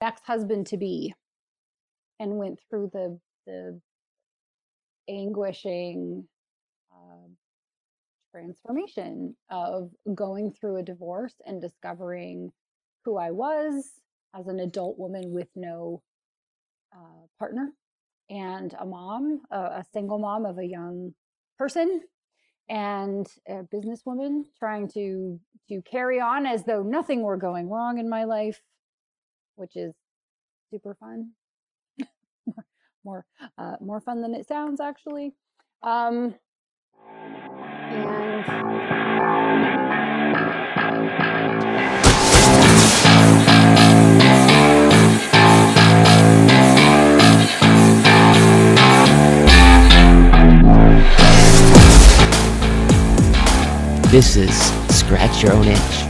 ex-husband to be and went through the the anguishing uh, transformation of going through a divorce and discovering who I was as an adult woman with no uh, partner and a mom, a, a single mom of a young person and a businesswoman trying to to carry on as though nothing were going wrong in my life which is super fun. More uh, more fun than it sounds actually. Um, This is Scratch Your Own Itch,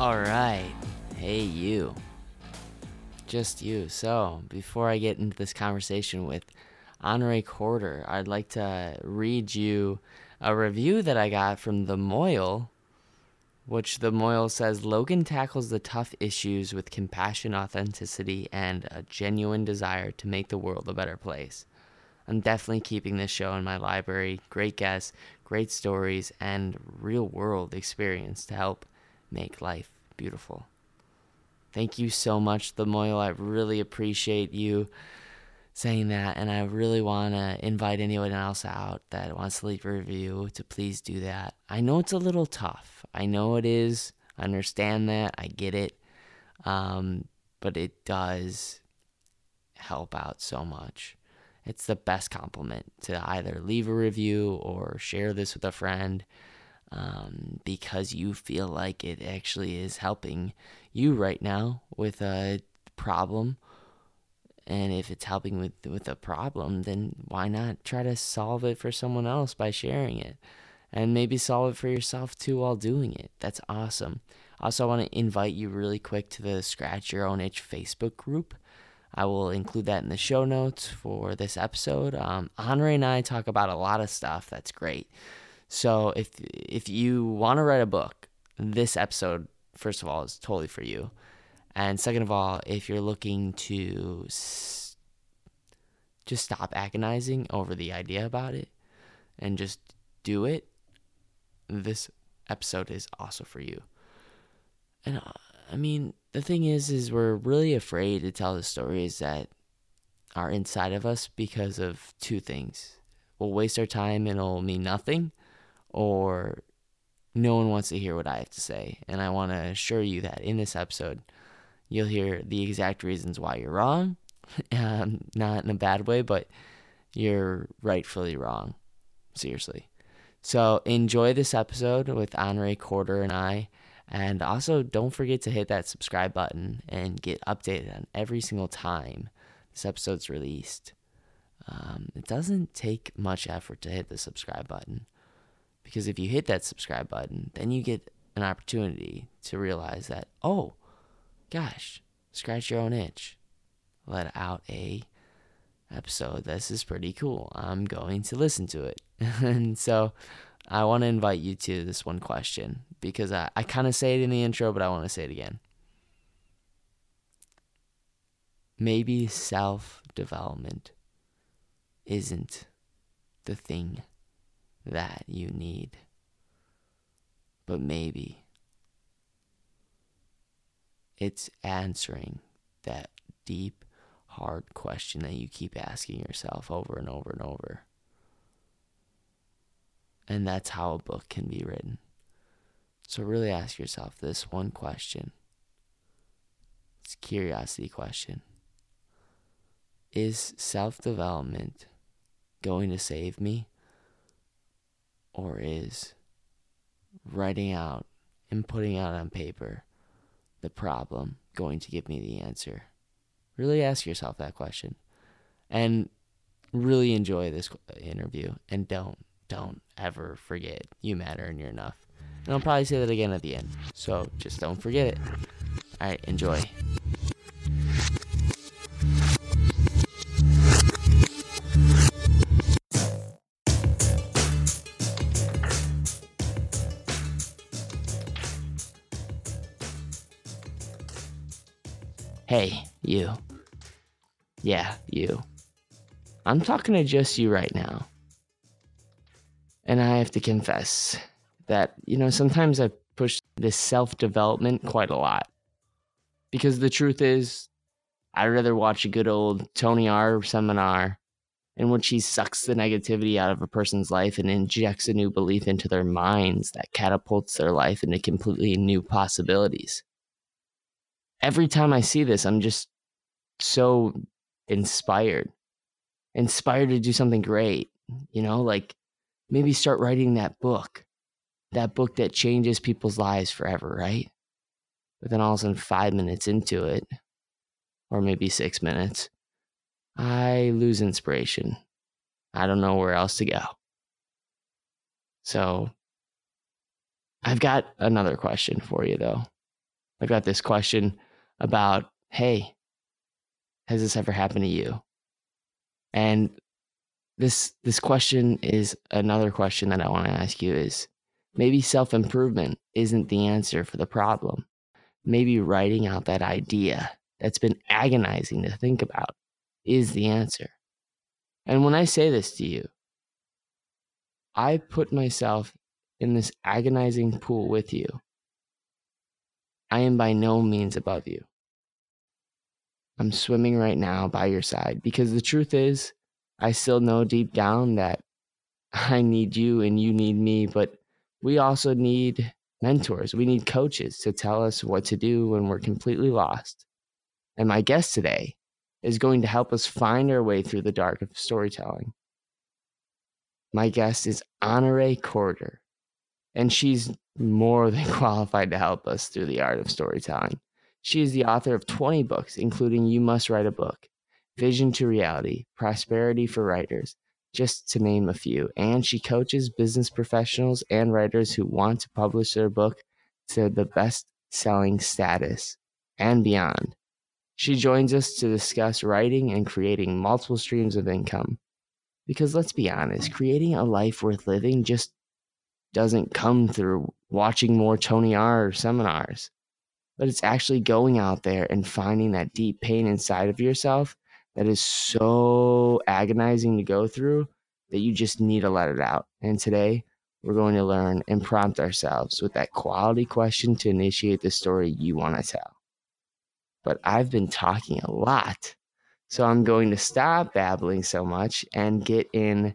All right. Hey, you. Just you. So, before I get into this conversation with Honoree Corder, I'd like to read you a review that I got from The Moil, which The Moil says Logan tackles the tough issues with compassion, authenticity, and a genuine desire to make the world a better place. I'm definitely keeping this show in my library. Great guests, great stories, and real world experience to help make life beautiful. Thank you so much, The Moil. I really appreciate you saying that, and I really want to invite anyone else out that wants to leave a review to please do that. I know it's a little tough. I know it is. I understand that. I get it. Um, but it does help out so much. It's the best compliment to either leave a review or share this with a friend um, because you feel like it actually is helping you right now with a problem. And if it's helping with with a problem, then why not try to solve it for someone else by sharing it, and maybe solve it for yourself too while doing it. That's awesome. Also, I want to invite you really quick to the Scratch Your Own Itch Facebook group. I will include that in the show notes for this episode. Um, Honoree and I talk about a lot of stuff that's great. So if if you want to write a book, this episode first of all is totally for you. And second of all, if you're looking to s- just stop agonizing over the idea about it and just do it, this episode is also for you. And uh, I mean, the thing is is we're really afraid to tell the stories that are inside of us because of two things. We'll waste our time and it'll mean nothing or no one wants to hear what I have to say. And I want to assure you that in this episode, you'll hear the exact reasons why you're wrong. Um, not in a bad way, but you're rightfully wrong. Seriously. So enjoy this episode with Honoree Corder and I. And also, don't forget to hit that subscribe button and get updated on every single time this episode's released. Um, it doesn't take much effort to hit the subscribe button. Because if you hit that subscribe button, then you get an opportunity to realize that, oh, gosh, scratch your own itch. Let out a episode. This is pretty cool. I'm going to listen to it. and so I want to invite you to this one question because I, I kind of say it in the intro, but I want to say it again. maybe self development isn't the thing that you need, but maybe it's answering that deep, hard question that you keep asking yourself over and over and over. And that's how a book can be written. So, really ask yourself this one question. It's a curiosity question. Is self development going to save me? Or is writing out and putting out on paper the problem going to give me the answer? Really ask yourself that question. And really enjoy this interview. And don't, don't ever forget you matter and you're enough. And I'll probably say that again at the end. So just don't forget it. All right, enjoy. Hey, you. Yeah, you. I'm talking to just you right now. And I have to confess that, you know, sometimes I push this self development quite a lot. Because the truth is, I'd rather watch a good old Tony R seminar in which he sucks the negativity out of a person's life and injects a new belief into their minds that catapults their life into completely new possibilities every time I see this, I'm just so inspired, inspired to do something great. You know, like maybe start writing that book, that book that changes people's lives forever, right? But then all of a sudden, five minutes into it, or maybe six minutes, I lose inspiration. I don't know where else to go. So I've got another question for you, though. I've got this question about, hey, has this ever happened to you? And this this question is another question that I want to ask you is maybe self-improvement isn't the answer for the problem. Maybe writing out that idea that's been agonizing to think about is the answer. And when I say this to you, I put myself in this agonizing pool with you. I am by no means above you. I'm swimming right now by your side because the truth is, I still know deep down that I need you and you need me, but we also need mentors. We need coaches to tell us what to do when we're completely lost. And my guest today is going to help us find our way through the dark of storytelling. My guest is Honoree Corder, and she's more than qualified to help us through the art of storytelling. She is the author of 20 books, including You Must Write a Book, Vision to Reality, Prosperity for Writers, just to name a few. And she coaches business professionals and writers who want to publish their book to the best selling status and beyond. She joins us to discuss writing and creating multiple streams of income. Because let's be honest, creating a life worth living just doesn't come through watching more Tony R seminars but it's actually going out there and finding that deep pain inside of yourself that is so agonizing to go through that you just need to let it out. And today, we're going to learn and prompt ourselves with that quality question to initiate the story you want to tell. But I've been talking a lot, so I'm going to stop babbling so much and get in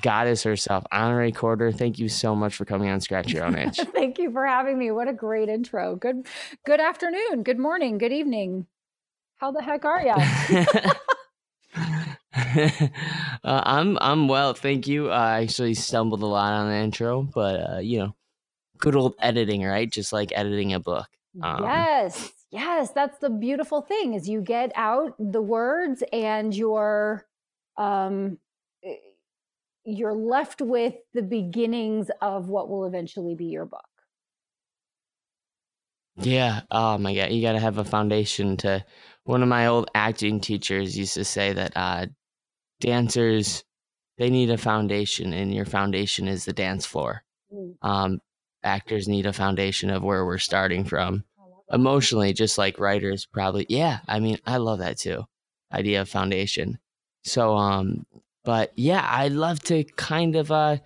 goddess herself, Honoree Corder. Thank you so much for coming on Scratch Your Own Itch. Thank you for having me. What a great intro. Good good afternoon, good morning, good evening. How the heck are you? uh, I'm I'm well, thank you. I actually stumbled a lot on the intro, but uh, you know, good old editing, right? Just like editing a book. Um, yes, yes, that's the beautiful thing is you get out the words and your um you're left with the beginnings of what will eventually be your book. Yeah. Oh my God. You got to have a foundation to. One of my old acting teachers used to say that uh, dancers, they need a foundation, and your foundation is the dance floor. Mm. Um, actors need a foundation of where we're starting from. emotionally, just like writers probably. Yeah, I mean, I love that too. Idea of foundation. So, um, but yeah, I'd love to kind of uh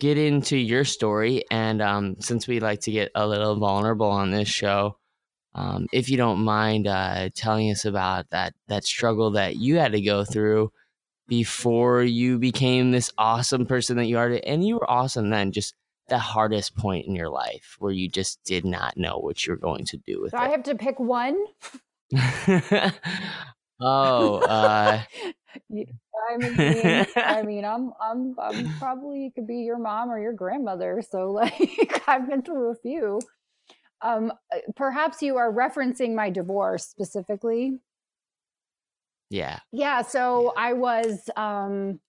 get into your story, and um, since we like to get a little vulnerable on this show, um, if you don't mind uh, telling us about that that struggle that you had to go through before you became this awesome person that you are, and you were awesome then, just the hardest point in your life where you just did not know what you were going to do with So it? I have to pick one. oh, uh, I mean, I mean, I'm, I'm, I'm probably could be your mom or your grandmother. So like, I've been through a few. Um, uh, perhaps you are referencing my divorce specifically. yeah. Yeah. So I was um,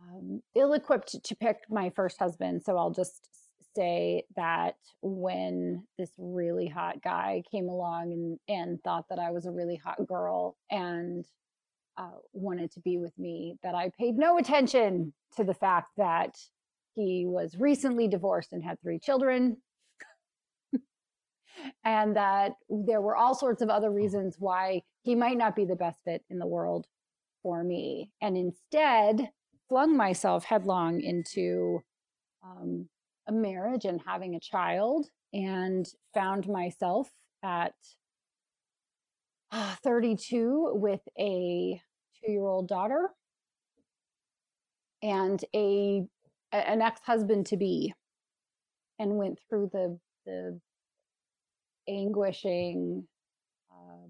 um, ill-equipped to pick my first husband. So I'll just say that when this really hot guy came along and and thought that I was a really hot girl and uh, wanted to be with me, that I paid no attention to the fact that he was recently divorced and had three children. and that there were all sorts of other reasons why he might not be the best fit in the world for me. And instead, flung myself headlong into um, a marriage and having a child, and found myself at uh, 32 with a two year old daughter and a- an ex-husband to be and went through the the anguishing uh,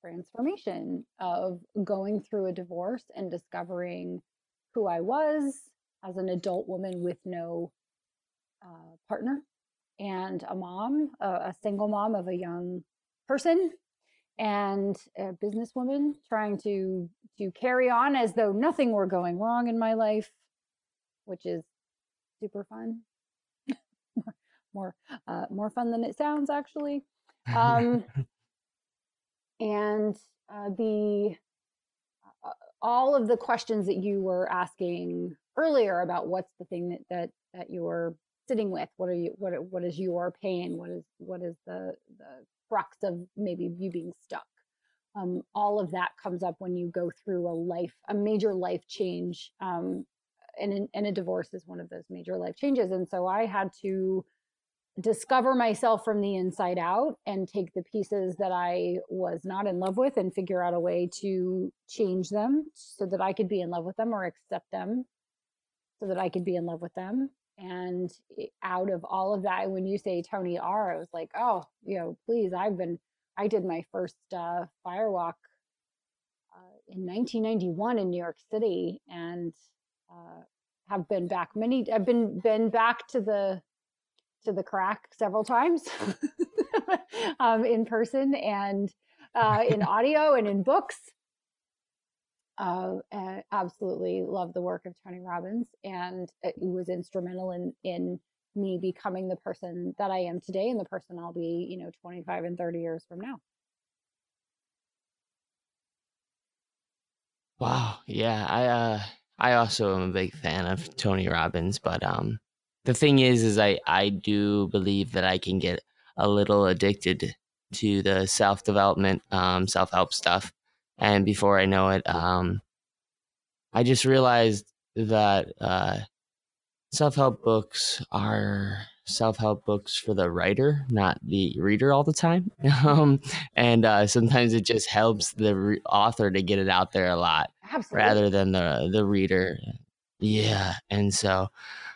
transformation of going through a divorce and discovering who I was as an adult woman with no uh, partner and a mom, a, a single mom of a young person, and a businesswoman trying to to carry on as though nothing were going wrong in my life, which is super fun. more more, uh, more fun than it sounds, actually. Um, and uh, the uh, all of the questions that you were asking earlier about what's the thing that that that you're sitting with? What are you what what is your pain? What is what is the the crux of maybe you being stuck? Um, all of that comes up when you go through a life a major life change um, and, and a divorce is one of those major life changes. And so i had to discover myself from the inside out and take the pieces that I was not in love with and figure out a way to change them so that I could be in love with them or accept them so that I could be in love with them. And out of all of that, when you say Tony R, I was like, oh, you know, please, I've been, I did my first uh, firewalk uh, in 1991 in New York City and uh, have been back many, I've been, been back to the, to the crack several times um, in person and uh, in audio and in books. Uh, absolutely love the work of Tony Robbins, and it was instrumental in in me becoming the person that I am today and the person I'll be, you know, 25 and 30 years from now. Wow. Yeah. I uh I also am a big fan of Tony Robbins, but um the thing is is I I do believe that I can get a little addicted to the self-development um self-help stuff and before I know it um I just realized that uh self-help books are self-help books for the writer not the reader all the time um and uh sometimes it just helps the re- author to get it out there a lot Absolutely. rather than the the reader. Yeah, and so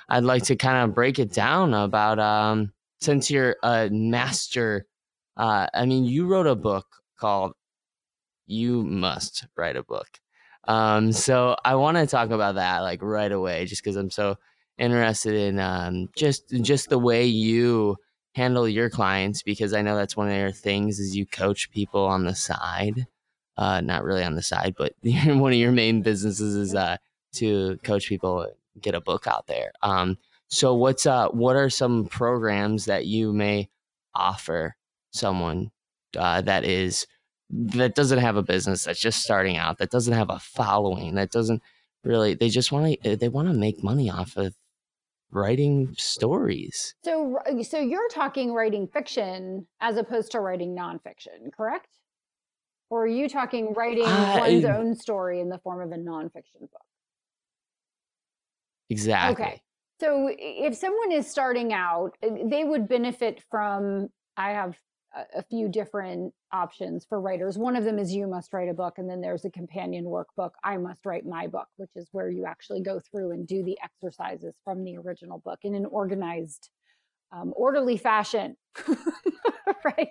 I'd like to kind of break it down about um since you're a master. Uh, I mean, you wrote a book called "You Must Write a Book." Um, so I want to talk about that like right away, just because I'm so interested in um just just the way you handle your clients because I know that's one of your things is you coach people on the side uh, not really on the side, but one of your main businesses is uh, to coach people get a book out there. Um, so what's uh, what are some programs that you may offer someone uh, that is that doesn't have a business that's just starting out that doesn't have a following that doesn't really they just want to they want to make money off of writing stories. So, so you're talking writing fiction as opposed to writing nonfiction, correct? Or are you talking writing uh, one's own story in the form of a nonfiction book? Exactly. Okay. So if someone is starting out, uh, they would benefit from, I have a few different options for writers. One of them is you must write a book, and then there's a companion workbook, I must write my book, which is where you actually go through and do the exercises from the original book in an organized, um, orderly fashion. right.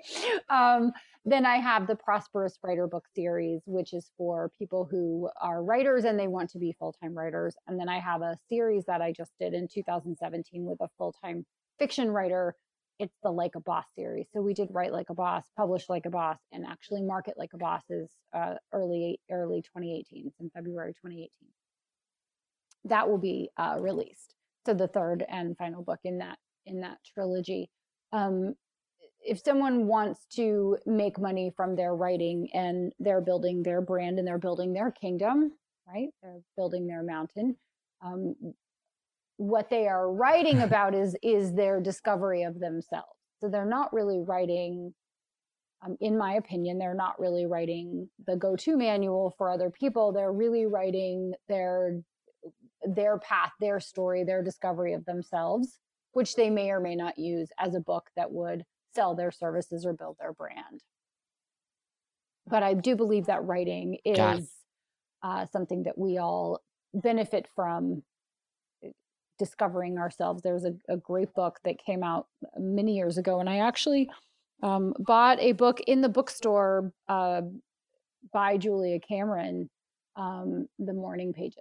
Um, then I have the Prosperous Writer Book series, which is for people who are writers and they want to be full time writers. And then I have a series that I just did in 2017 with a full time fiction writer it's the Like a Boss series. So we did Write Like a Boss, Publish Like a Boss, and actually Market Like a Boss is uh, early early 2018. It's in February 2018. That will be uh, released. So the third and final book in that in that trilogy. Um, if someone wants to make money from their writing and they're building their brand and they're building their kingdom, right? They're building their mountain. Um, what they are writing about is is their discovery of themselves. So they're not really writing um, in my opinion they're not really writing the go-to manual for other people. They're really writing their their path their story their discovery of themselves which they may or may not use as a book that would sell their services or build their brand. But i do believe that writing is uh, something that we all benefit from discovering ourselves. There's a, a great book that came out many years ago, and I actually um, bought a book in the bookstore uh, by Julia Cameron, um, The Morning Pages.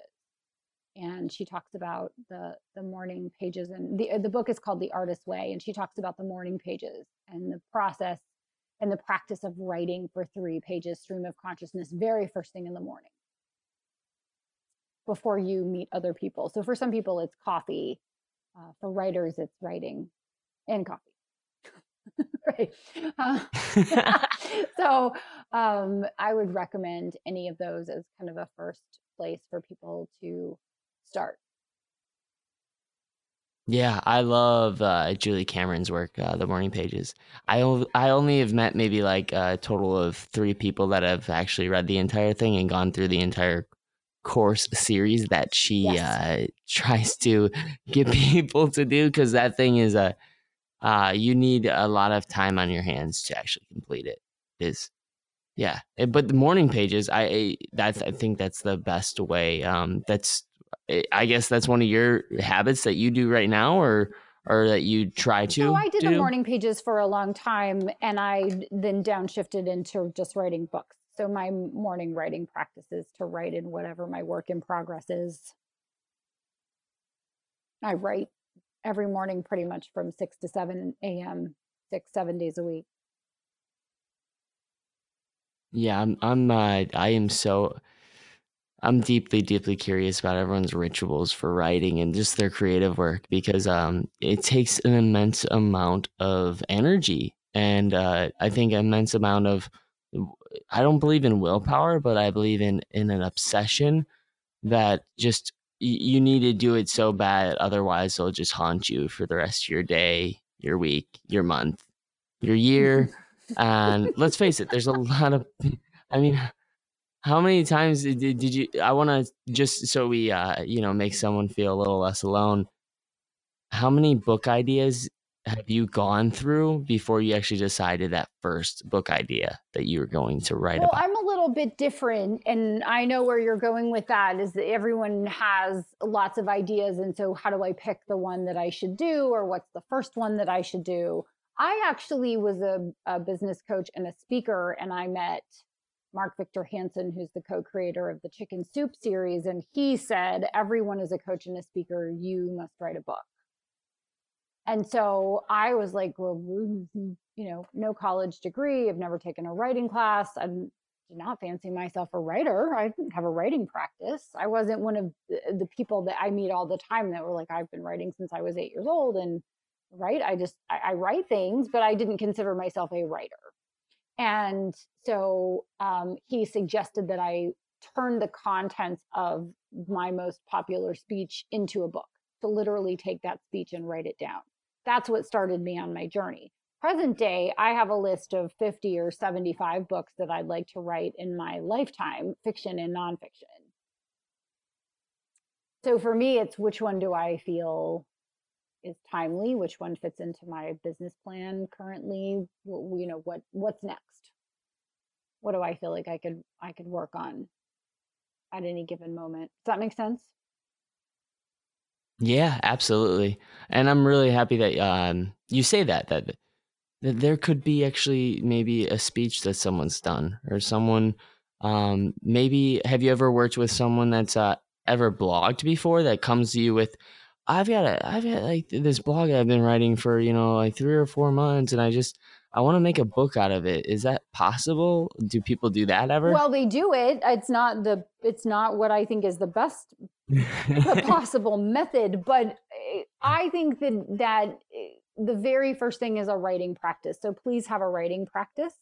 And she talks about the the morning pages, and the the book is called The Artist's Way, and she talks about the morning pages and the process and the practice of writing for three pages stream of consciousness very first thing in the morning before you meet other people. So for some people, it's coffee. Uh, for writers, it's writing and coffee. right. Uh, so um, I would recommend any of those as kind of a first place for people to start. Yeah, I love uh, Julie Cameron's work, uh, The Morning Pages. I, o- I only have met maybe like a total of three people that have actually read the entire thing and gone through the entire course series that she yes. uh, tries to get people to do because that thing is a uh, you need a lot of time on your hands to actually complete it. Is yeah, eh, but the morning pages, I that's I think that's the best way. Um, that's eh, I guess that's one of your habits that you do right now, or or that you try to. So I did do? the morning pages for a long time, and I then downshifted into just writing books. So my morning writing practice is to write in whatever my work in progress is. I write every morning pretty much from 6 to 7 a.m., six, seven days a week. Yeah, I'm, I'm, uh, I am so, I'm deeply, deeply curious about everyone's rituals for writing and just their creative work because um, it takes an immense amount of energy and uh, I think immense amount of I don't believe in willpower, but I believe in in an obsession that just you need to do it so bad otherwise it'll just haunt you for the rest of your day, your week, your month, your year. and let's face it, there's a lot of I mean how many times did, did you I want to just so we uh you know make someone feel a little less alone. How many book ideas have you gone through before you actually decided that first book idea that you were going to write well, about? I'm a little bit different and I know where you're going with that is that everyone has lots of ideas and so how do I pick the one that I should do or what's the first one that I should do? I actually was a, a business coach and a speaker and I met Mark Victor Hansen, who's the co-creator of the Chicken Soup series, and he said, "Everyone is a coach and a speaker. You must write a book." And so I was like, well, mm, mm, you know, no college degree. I've never taken a writing class. I did not fancy myself a writer. I didn't have a writing practice. I wasn't one of uh, the people that I meet all the time that were like, I've been writing since I was eight years old. And right, I just, I, I write things, but I didn't consider myself a writer. And so um, he suggested that I turn the contents of my most popular speech into a book. to literally take that speech and write it down. That's what started me on my journey. Present day, I have a list of 50 or 75 books that I'd like to write in my lifetime, fiction and nonfiction. So for me, it's which one do I feel is timely, which one fits into my business plan currently, you know, what what's next? What do I feel like I could I could work on at any given moment? Does that make sense? Yeah, absolutely. And I'm really happy that um, you say that, that that there could be actually maybe a speech that someone's done or someone um, maybe have you ever worked with someone that's uh, ever blogged before that comes to you with I've got a I've got like this blog I've been writing for, you know, like 3 or 4 months and I just I want to make a book out of it. Is that possible? Do people do that ever? Well, they do it. It's not the it's not what I think is the best possible method, but eh, I think that that eh, the very first thing is a writing practice. So please have a writing practice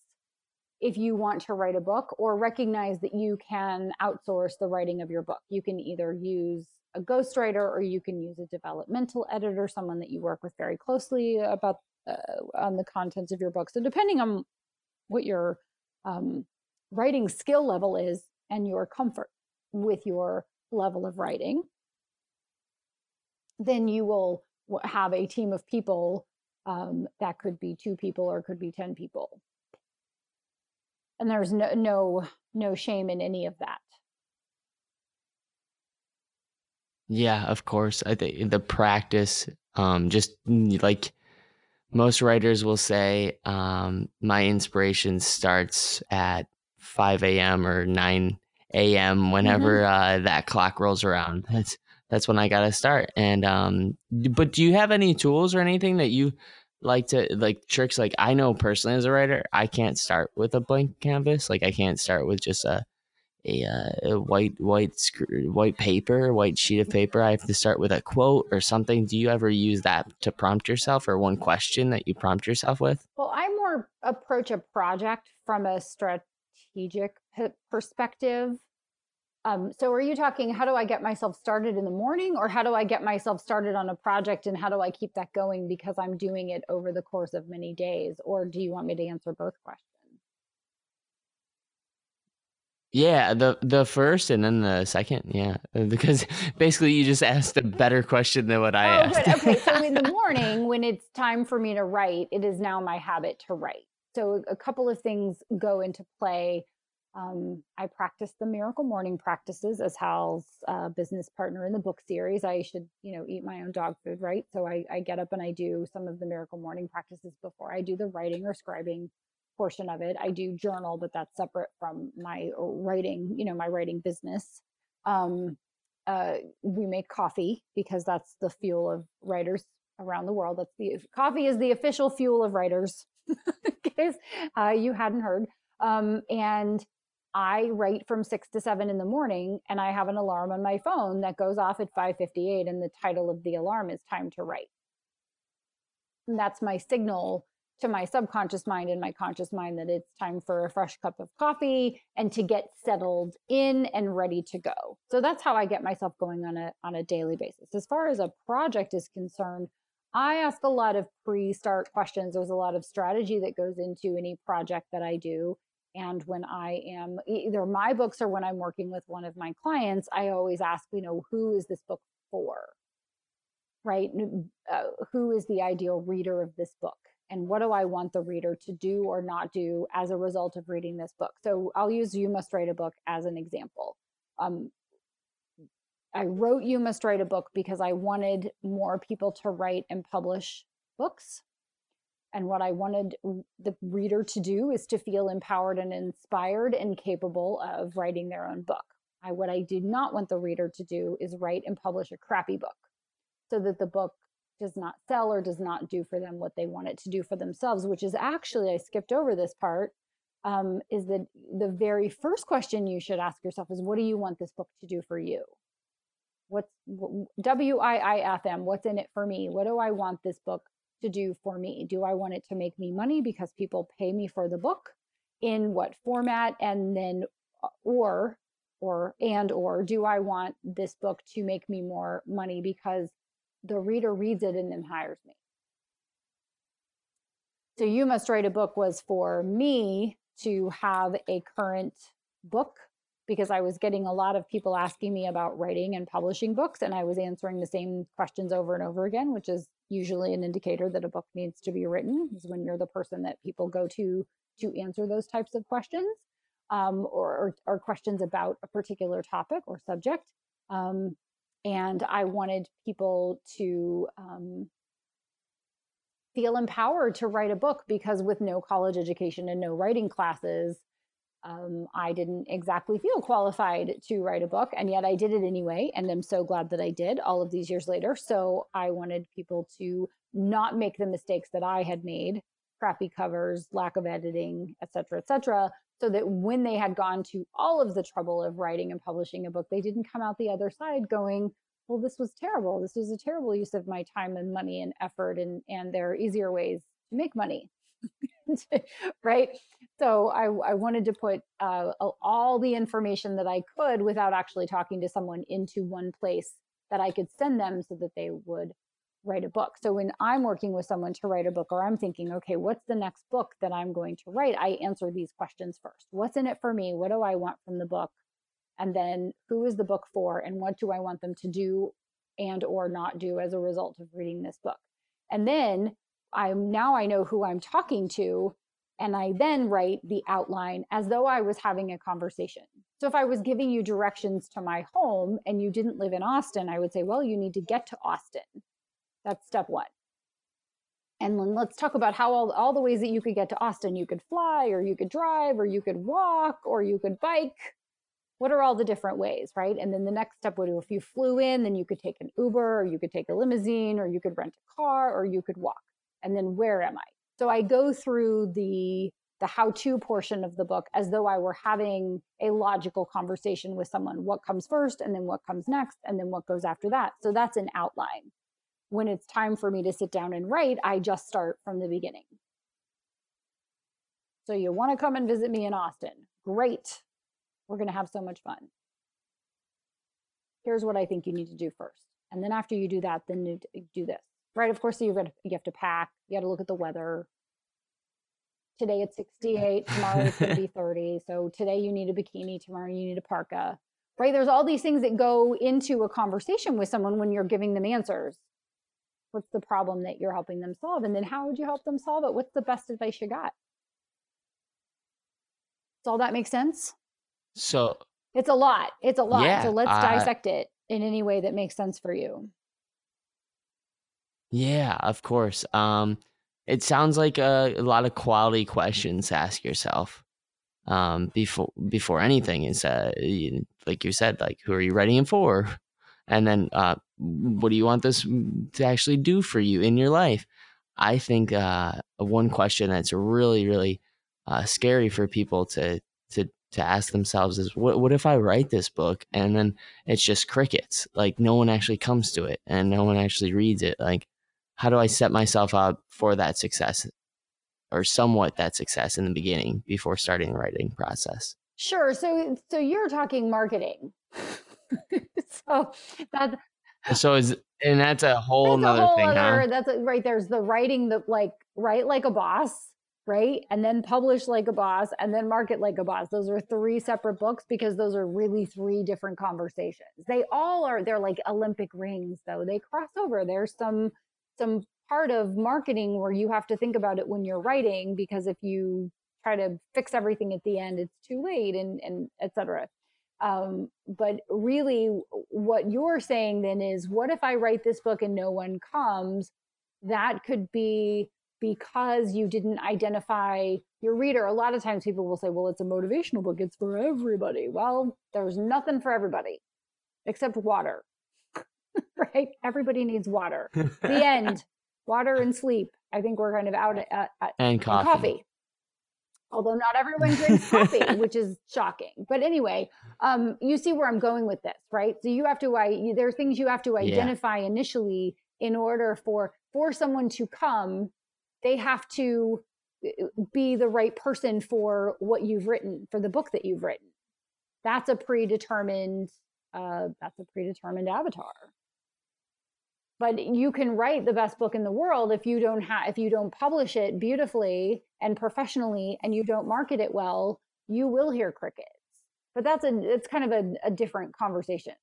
if you want to write a book or recognize that you can outsource the writing of your book. You can either use a ghostwriter or you can use a developmental editor, someone that you work with very closely about on the contents of your book. So depending on what your um, writing skill level is and your comfort with your level of writing, then you will have a team of people um, that could be two people or could be 10 people. And there's no, no, no shame in any of that. Yeah, of course. I think the practice, um, just like most writers will say, um, my inspiration starts at 5 a.m. or 9 a.m. whenever mm-hmm. uh, that clock rolls around. That's that's when I gotta start. And um, but do you have any tools or anything that you like to like tricks? Like I know personally as a writer, I can't start with a blank canvas. Like I can't start with just a a, uh, a white white white paper, white sheet of paper. I have to start with a quote or something. Do you ever use that to prompt yourself, or one question that you prompt yourself with? Well, I more approach a project from a strategic perspective. Um, so, are you talking how do I get myself started in the morning, or how do I get myself started on a project, and how do I keep that going because I'm doing it over the course of many days? Or do you want me to answer both questions? Yeah, the the first and then the second, yeah, because basically you just asked a better question than what I oh, asked. Good. Okay, so in the morning when it's time for me to write, it is now my habit to write. So a couple of things go into play. Um, I practice the miracle morning practices as Hal's uh, business partner in the book series. I should, you know, eat my own dog food, right? So I, I get up and I do some of the miracle morning practices before I do the writing or scribing portion of it. I do journal, but that's separate from my writing, you know, my writing business. Um, uh, we make coffee because that's the fuel of writers around the world. That's the coffee is the official fuel of writers, in case uh, you hadn't heard. Um, and I write from six to seven in the morning, and I have an alarm on my phone that goes off at five fifty eight, and the title of the alarm is "Time to Write." And that's my signal to my subconscious mind and my conscious mind that it's time for a fresh cup of coffee and to get settled in and ready to go. So that's how I get myself going on a on a daily basis. As far as a project is concerned, I ask a lot of pre-start questions. There's a lot of strategy that goes into any project that I do. And when I am either my books or when I'm working with one of my clients, I always ask, you know, who is this book for? Right? Uh, who is the ideal reader of this book? And what do I want the reader to do or not do as a result of reading this book? So I'll use You Must Write a Book as an example. Um, I wrote You Must Write a Book because I wanted more people to write and publish books. And what I wanted the reader to do is to feel empowered and inspired and capable of writing their own book. I, what I did not want the reader to do is write and publish a crappy book so that the book does not sell or does not do for them what they want it to do for themselves, which is actually, I skipped over this part, um, is that the very first question you should ask yourself is, what do you want this book to do for you? What's W I I F M? What's in it for me? What do I want this book to do for me? Do I want it to make me money because people pay me for the book? In what format? And then, or, or, and, or do I want this book to make me more money because the reader reads it and then hires me. So You Must Write a Book was for me to have a current book because I was getting a lot of people asking me about writing and publishing books, and I was answering the same questions over and over again, which is usually an indicator that a book needs to be written, is when you're the person that people go to to answer those types of questions um, or, or, or, questions about a particular topic or subject. Um, and I wanted people to um, feel empowered to write a book because with no college education and no writing classes, um, I didn't exactly feel qualified to write a book, and yet I did it anyway. And I'm so glad that I did all of these years later. So I wanted people to not make the mistakes that I had made crappy covers, lack of editing, et cetera, et cetera, so that when they had gone to all of the trouble of writing and publishing a book, they didn't come out the other side going, well, this was terrible. This was a terrible use of my time and money and effort, and, and there are easier ways to make money. right? So I, I wanted to put uh, all the information that I could without actually talking to someone into one place that I could send them so that they would write a book. So when I'm working with someone to write a book, or I'm thinking, okay, what's the next book that I'm going to write? I answer these questions first. What's in it for me? What do I want from the book? And then who is the book for and what do I want them to do and or not do as a result of reading this book? And then I'm now I know who I'm talking to and I then write the outline as though I was having a conversation. So if I was giving you directions to my home and you didn't live in Austin, I would say, well, you need to get to Austin. That's step one. And then let's talk about how all, all the ways that you could get to Austin. You could fly, or you could drive, or you could walk, or you could bike. What are all the different ways, right? And then the next step would be if you flew in, then you could take an Uber, or you could take a limousine, or you could rent a car, or you could walk. And then where am I? So I go through the the how-to portion of the book as though I were having a logical conversation with someone. What comes first, and then what comes next, and then what goes after that. So that's an outline when it's time for me to sit down and write, I just start from the beginning. So you want to come and visit me in Austin? Great. We're going to have so much fun. Here's what I think you need to do first. And then after you do that, then you do this. Right? Of course, you have to, you have to pack. You got to look at the weather. Today it's 68, tomorrow it's going to be 30. So today you need a bikini, tomorrow you need a parka. Right? There's all these things that go into a conversation with someone when you're giving them answers what's the problem that you're helping them solve? And then how would you help them solve it? What's the best advice you got? Does all that make sense? So it's a lot. It's a lot. Yeah, so let's dissect it in any way that makes sense for you. Yeah of course. Um it sounds like a, a lot of quality questions to ask yourself um before before anything. Is uh like you said like who are you writing it for? And then uh, what do you want this to actually do for you in your life? I think uh, one question that's really really uh, scary for people to to to ask themselves is what what if i write this book and then it's just crickets? Like no one actually comes to it and no one actually reads it. Like how do i set myself up for that success or somewhat that success in the beginning before starting the writing process? Sure. So so you're talking marketing. So that's so is and that's a whole nother thing, other, huh? That's a, right. There's the writing the like write like a boss, right? And then publish like a boss, and then market like a boss. Those are three separate books because those are really three different conversations. They all are. They're like Olympic rings, though. They cross over. There's some some part of marketing where you have to think about it when you're writing because if you try to fix everything at the end, it's too late, and and etc. Um, but really, what you're saying then is, what if I write this book and no one comes? That could be because you didn't identify your reader. A lot of times people will say, well, it's a motivational book, it's for everybody. Well, there's nothing for everybody except water, right? Everybody needs water. the end. Water and sleep. I think we're kind of out at, at and coffee. And coffee although not everyone drinks coffee, which is shocking. But anyway, um, you see where I'm going with this, right? So you have to, I, there are things you have to identify yeah. initially in order for for someone to come. They have to uh, be the right person for what you've written, for the book that you've written. That's a predetermined. Uh, that's a predetermined avatar. but you can write the best book in the world if you don't have if you don't publish it beautifully and professionally and you don't market it well you will hear crickets. But that's a it's kind of a, a different conversation.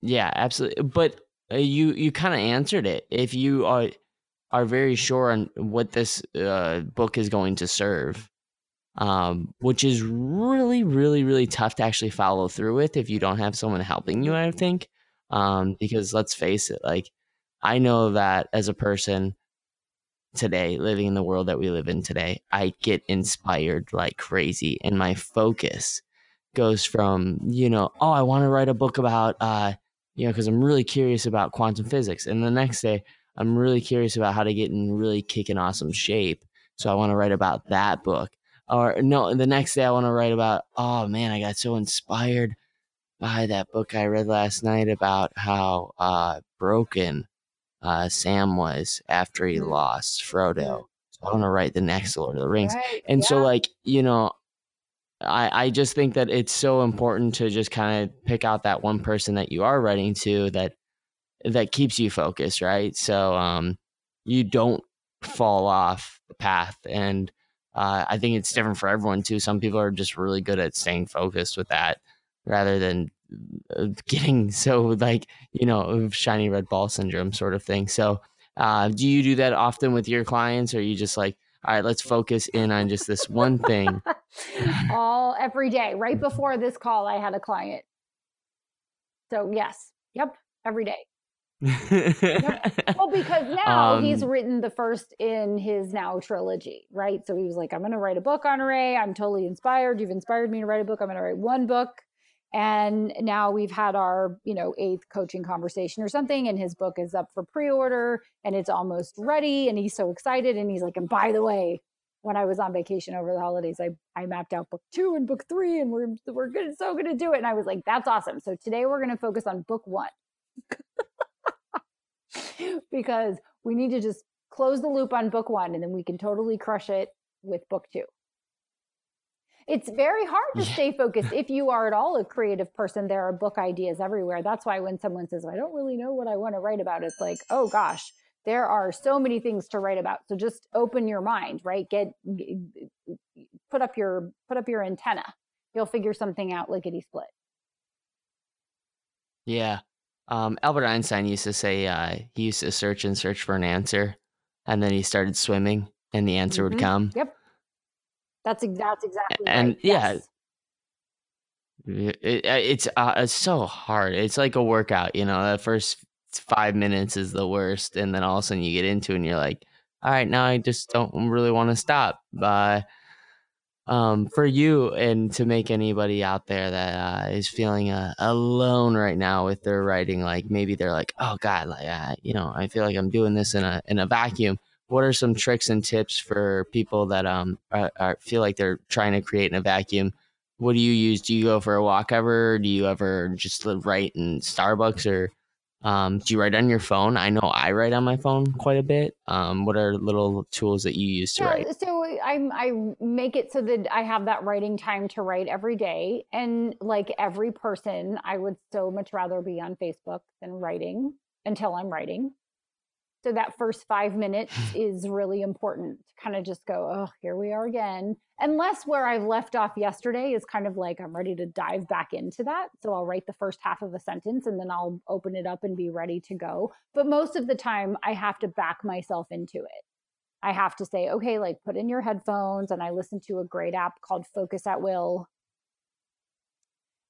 Yeah absolutely but uh, you you kind of answered it. If you are are very sure on what this uh, book is going to serve um, which is really really really tough to actually follow through with if you don't have someone helping you i think. Um, because let's face it, like I know that as a person today, living in the world that we live in today, I get inspired like crazy, and my focus goes from you know, oh, I want to write a book about uh, you know, because I'm really curious about quantum physics, and the next day I'm really curious about how to get in really kicking awesome shape, so I want to write about that book. Or no, the next day I want to write about, oh man, I got so inspired by that book I read last night about how uh, broken uh, Sam was after he mm. lost Frodo. So I want to write the next Lord of the Rings. Right. And yeah. so, like, you know, I, I just think that it's so important to just kind of pick out that one person that you are writing to that that keeps you focused, right? So um, you don't fall off the path. And uh, I think it's different for everyone too. Some people are just really good at staying focused with that rather than getting so like you know shiny red ball syndrome sort of thing. So uh, do you do that often with your clients or you just like all right let's focus in on just this one thing? All every day. Right before this call i had a client. So yes. Yep. Every day. Yep. well because now um, he's written the first in his now trilogy right? So he was like i'm going to write a book Honoree i'm totally inspired. You've inspired me to write a book. I'm going to write one book and now we've had our you know eighth coaching conversation or something and his book is up for pre-order and it's almost ready and he's so excited and he's like and by the way when i was on vacation over the holidays i, I mapped out book two and book three and we're we're good so gonna do it. And i was like that's awesome. So today we're gonna focus on book one. Because we need to just close the loop on book one and then we can totally crush it with book two it's very hard to yeah. stay focused if you are at all a creative person. There are book ideas everywhere. That's why when someone says i don't really know what i want to write about it's like oh gosh there are so many things to write about. So just open your mind right? Get put up your put up your antenna. You'll figure something out lickety split. Yeah. Um, albert einstein used to say uh, he used to search and search for an answer and then he started swimming and the answer mm-hmm. would come. Yep that's that's exactly and right. yeah. Yes. It, it's uh, it's so hard. It's like a workout, you know. The first five minutes is the worst, and then all of a sudden you get into it and you're like, all right, now I just don't really want to stop. But um, for you and to make anybody out there that uh, is feeling uh, alone right now with their writing, like maybe they're like, oh God, like uh, you know, I feel like I'm doing this in a in a vacuum what are some tricks and tips for people that um are, are, feel like they're trying to create in a vacuum? What do you use? Do you go for a walk ever? Do you ever just write in Starbucks or um, do you write on your phone? I know I write on my phone quite a bit. Um, what are little tools that you use to yeah, write? So I, I make it so that I have that writing time to write every day. And like every person, I would so much rather be on Facebook than writing until I'm writing. So that first five minutes is really important to kind of just go, oh, here we are again. Unless where I've left off yesterday is kind of like I'm ready to dive back into that. So I'll write the first half of a sentence and then I'll open it up and be ready to go. But most of the time, I have to back myself into it. I have to say, okay, like put in your headphones. And I listen to a great app called Focus at Will.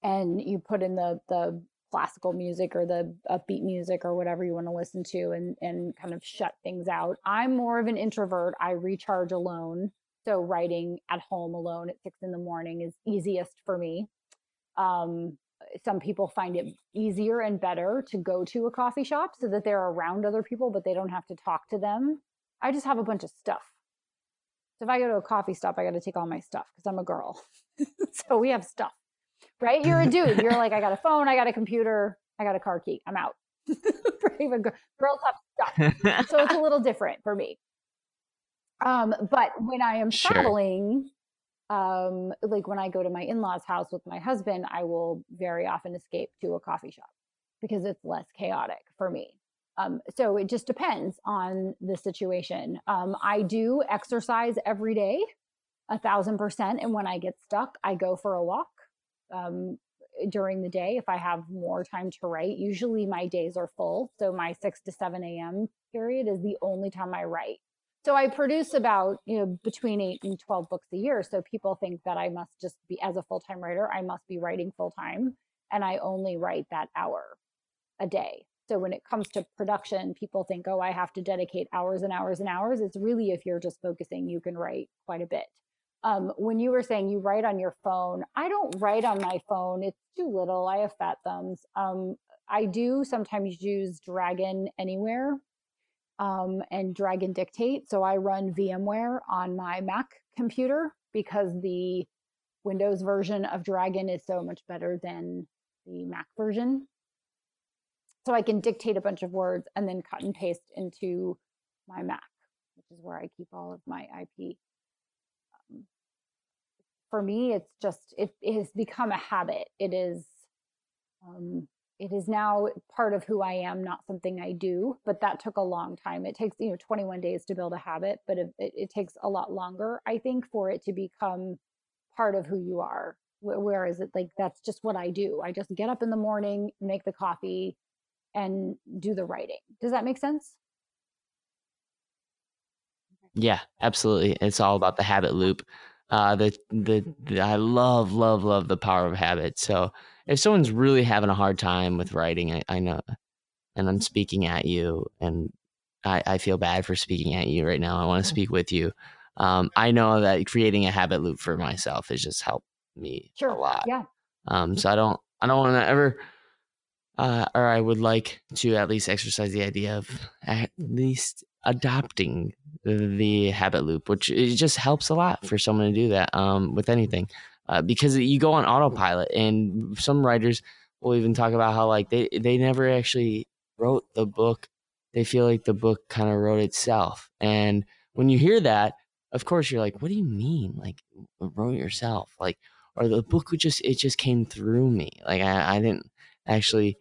And you put in the the classical music or the upbeat music or whatever you want to listen to and and kind of shut things out. I'm more of an introvert. I recharge alone. So writing at home alone at six in the morning is easiest for me. Um, some people find it easier and better to go to a coffee shop so that they're around other people, but they don't have to talk to them. I just have a bunch of stuff. So if I go to a coffee stop, I got to take all my stuff because I'm a girl. so we have stuff right? You're a dude. You're like, I got a phone, I got a computer, I got a car key. I'm out. Girls have stuff. so it's a little different for me. Um, but when I am sure. traveling, um, like when I go to my in-laws house with my husband, I will very often escape to a coffee shop. because it's less chaotic for me. Um, so it just depends on the situation. Um, I do exercise every day, a thousand percent. And when I get stuck, I go for a walk um, during the day if I have more time to write. Usually my days are full. So my 6 to 7 a.m. period is the only time I write. So I produce about, you know, between 8 and 12 books a year. So people think that I must just be as a full-time writer, I must be writing full time and I only write that hour a day. So when it comes to production, people think, oh, I have to dedicate hours and hours and hours. It's really if you're just focusing, you can write quite a bit. Um, when you were saying you write on your phone, I don't write on my phone. It's too little. I have fat thumbs. Um, I do sometimes use Dragon Anywhere um, and Dragon Dictate. So I run VMware on my Mac computer because the Windows version of Dragon is so much better than the Mac version so I can dictate a bunch of words and then cut and paste into my Mac, which is where I keep all of my IP. For me, it's just it, it, has become a habit. It is um, it is now part of who I am, not something I do. But that took a long time. It takes you know 21 days to build a habit, but it, it takes a lot longer, I think, for it to become part of who you are. Whereas it like that's just what I do. I just get up in the morning, make the coffee, and do the writing. Does that make sense? Yeah, absolutely. It's all about the habit loop. Uh, the, the, the I love love love the power of habit. So if someone's really having a hard time with writing, I, I know, and I'm speaking at you, and I, I feel bad for speaking at you right now. I want to speak with you. Um, I know that creating a habit loop for myself has just helped me sure. a lot. Yeah. Um, so I don't I don't want to ever uh, or I would like to at least exercise the idea of at least adopting the, habit loop, which it just helps a lot for someone to do that um, with anything, uh, because you go on autopilot, and some writers will even talk about how like they they never actually wrote the book; they feel like the book kind of wrote itself, and when you hear that, of course you're like, what do you mean, like wrote yourself, like, or the book just it just came through me, like I, I didn't actually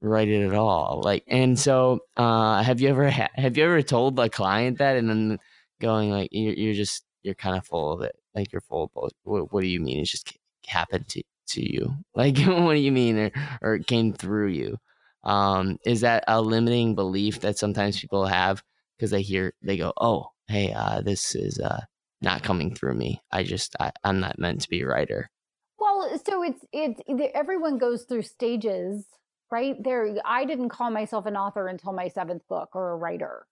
write it at all. Like, and so, uh, have you ever ha- have you ever told a client that, and then going like, you're, you're just you're kind of full of it, like you're full of bullshit. What, what do you mean? It just happened to to you? Like, what do you mean, or or it came through you? Um, is that a limiting belief that sometimes people have because they hear they go, oh, hey, uh, this is uh, not coming through me. I just I, I'm not meant to be a writer. Well, so it's it's everyone goes through stages right? There i didn't call myself an author until my seventh book or a writer.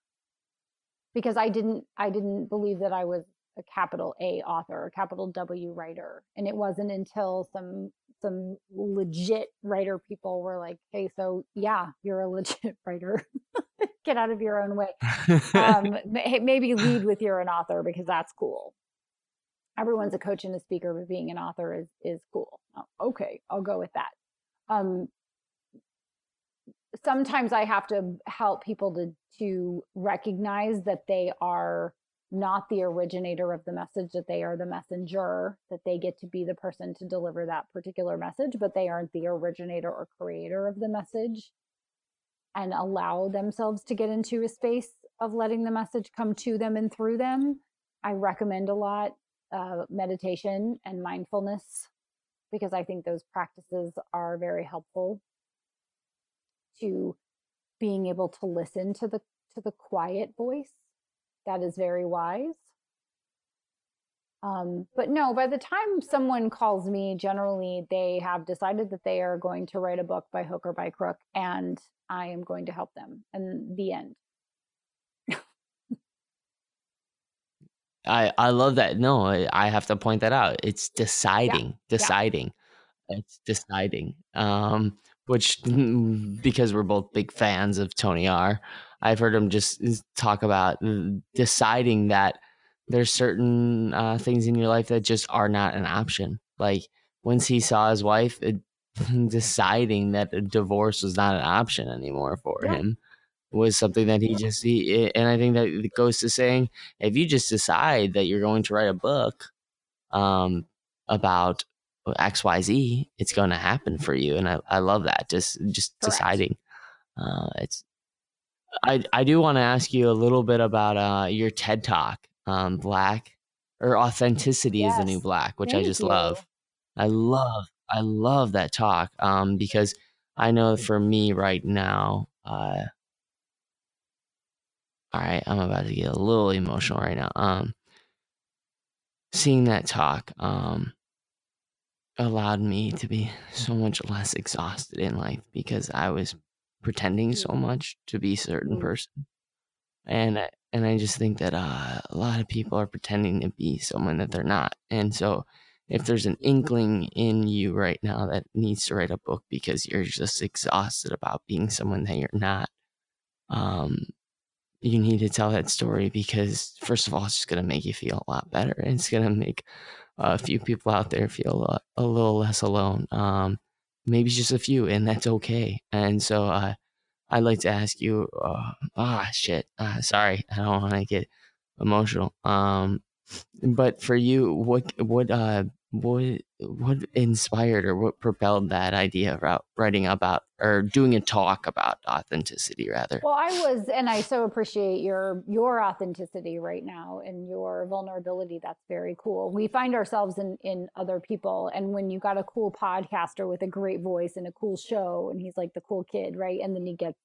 Because i didn't i didn't believe that i was a capital a author a capital w writer. And it wasn't until some some legit writer people were like hey so yeah you're a legit writer. Get out of your own way. Um, maybe lead with you're an author because that's cool. Everyone's a coach and a speaker but being an author is is cool. Oh, okay i'll go with that. Um, sometimes I have to help people to to recognize that they are not the originator of the message, that they are the messenger, that they get to be the person to deliver that particular message, but they aren't the originator or creator of the message and allow themselves to get into a space of letting the message come to them and through them. I recommend a lot uh, meditation and mindfulness because I think those practices are very helpful to being able to listen to the to the quiet voice that is very wise um, but no by the time someone calls me generally they have decided that they are going to write a book by hook or by crook and i am going to help them and the end I, I love that. No, I, I have to point that out. It's deciding, yeah. deciding. Yeah. It's deciding. Um, which because we're both big fans of Tony R, I've heard him just talk about deciding that there's certain uh, things in your life that just are not an option. Like once he saw his wife, it, deciding that a divorce was not an option anymore for yeah. him was something that he just he, and I think that it goes to saying if you just decide that you're going to write a book um, about xyz it's going to happen for you and i, I love that just just Correct. deciding uh, it's i i do want to ask you a little bit about uh, your ted talk um, black or authenticity is the new black which i just you. love i love i love that talk um, because i know for me right now uh, all right i'm about to get a little emotional right now um, seeing that talk um, allowed me to be so much less exhausted in life because I was pretending so Mm. much to be a certain Mm. person. And I, and I just think that uh, a lot of people are pretending to be someone that they're not. And so if there's an inkling in you right now that needs to write a book because you're just exhausted about being someone that you're not, um, you need to tell that story because first of all, it's just gonna make you feel a lot better. And it's gonna make a few people out there feel a, a little less alone. Um, maybe just a few, and that's okay. And so, uh, I'd like to ask you. Uh, ah, shit. Uh, sorry, I don't want to get emotional. Um, but for you, what what uh what what inspired or what propelled that idea about writing about or doing a talk about authenticity rather? Well, I was, and I so appreciate your your authenticity right now and your vulnerability. That's very cool. We find ourselves in in other people, and when you got a cool podcaster with a great voice and a cool show, and he's like the cool kid, right? And then he gets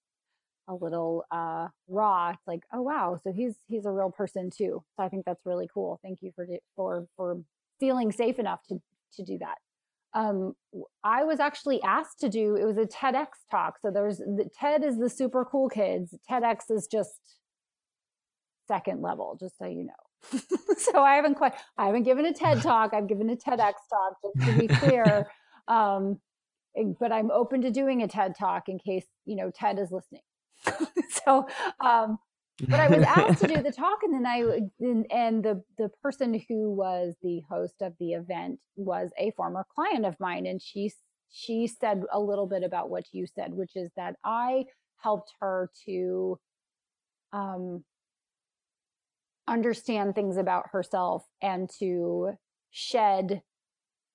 a little uh raw. It's like, oh wow, so he's he's a real person too. So I think that's really cool. Thank you for for for feeling safe enough to to do that. Um, I was actually asked to do it was a TEDx talk. So there's the TED is the super cool kids. TEDx is just second level, just so you know. so I haven't quite I haven't given a TED talk. I've given a TEDx talk just to be clear. Um, but I'm open to doing a TED talk in case you know TED is listening. so um, but I was asked to do the talk, and then I and, and the the person who was the host of the event was a former client of mine, and she she said a little bit about what you said, which is that I helped her to um, understand things about herself and to shed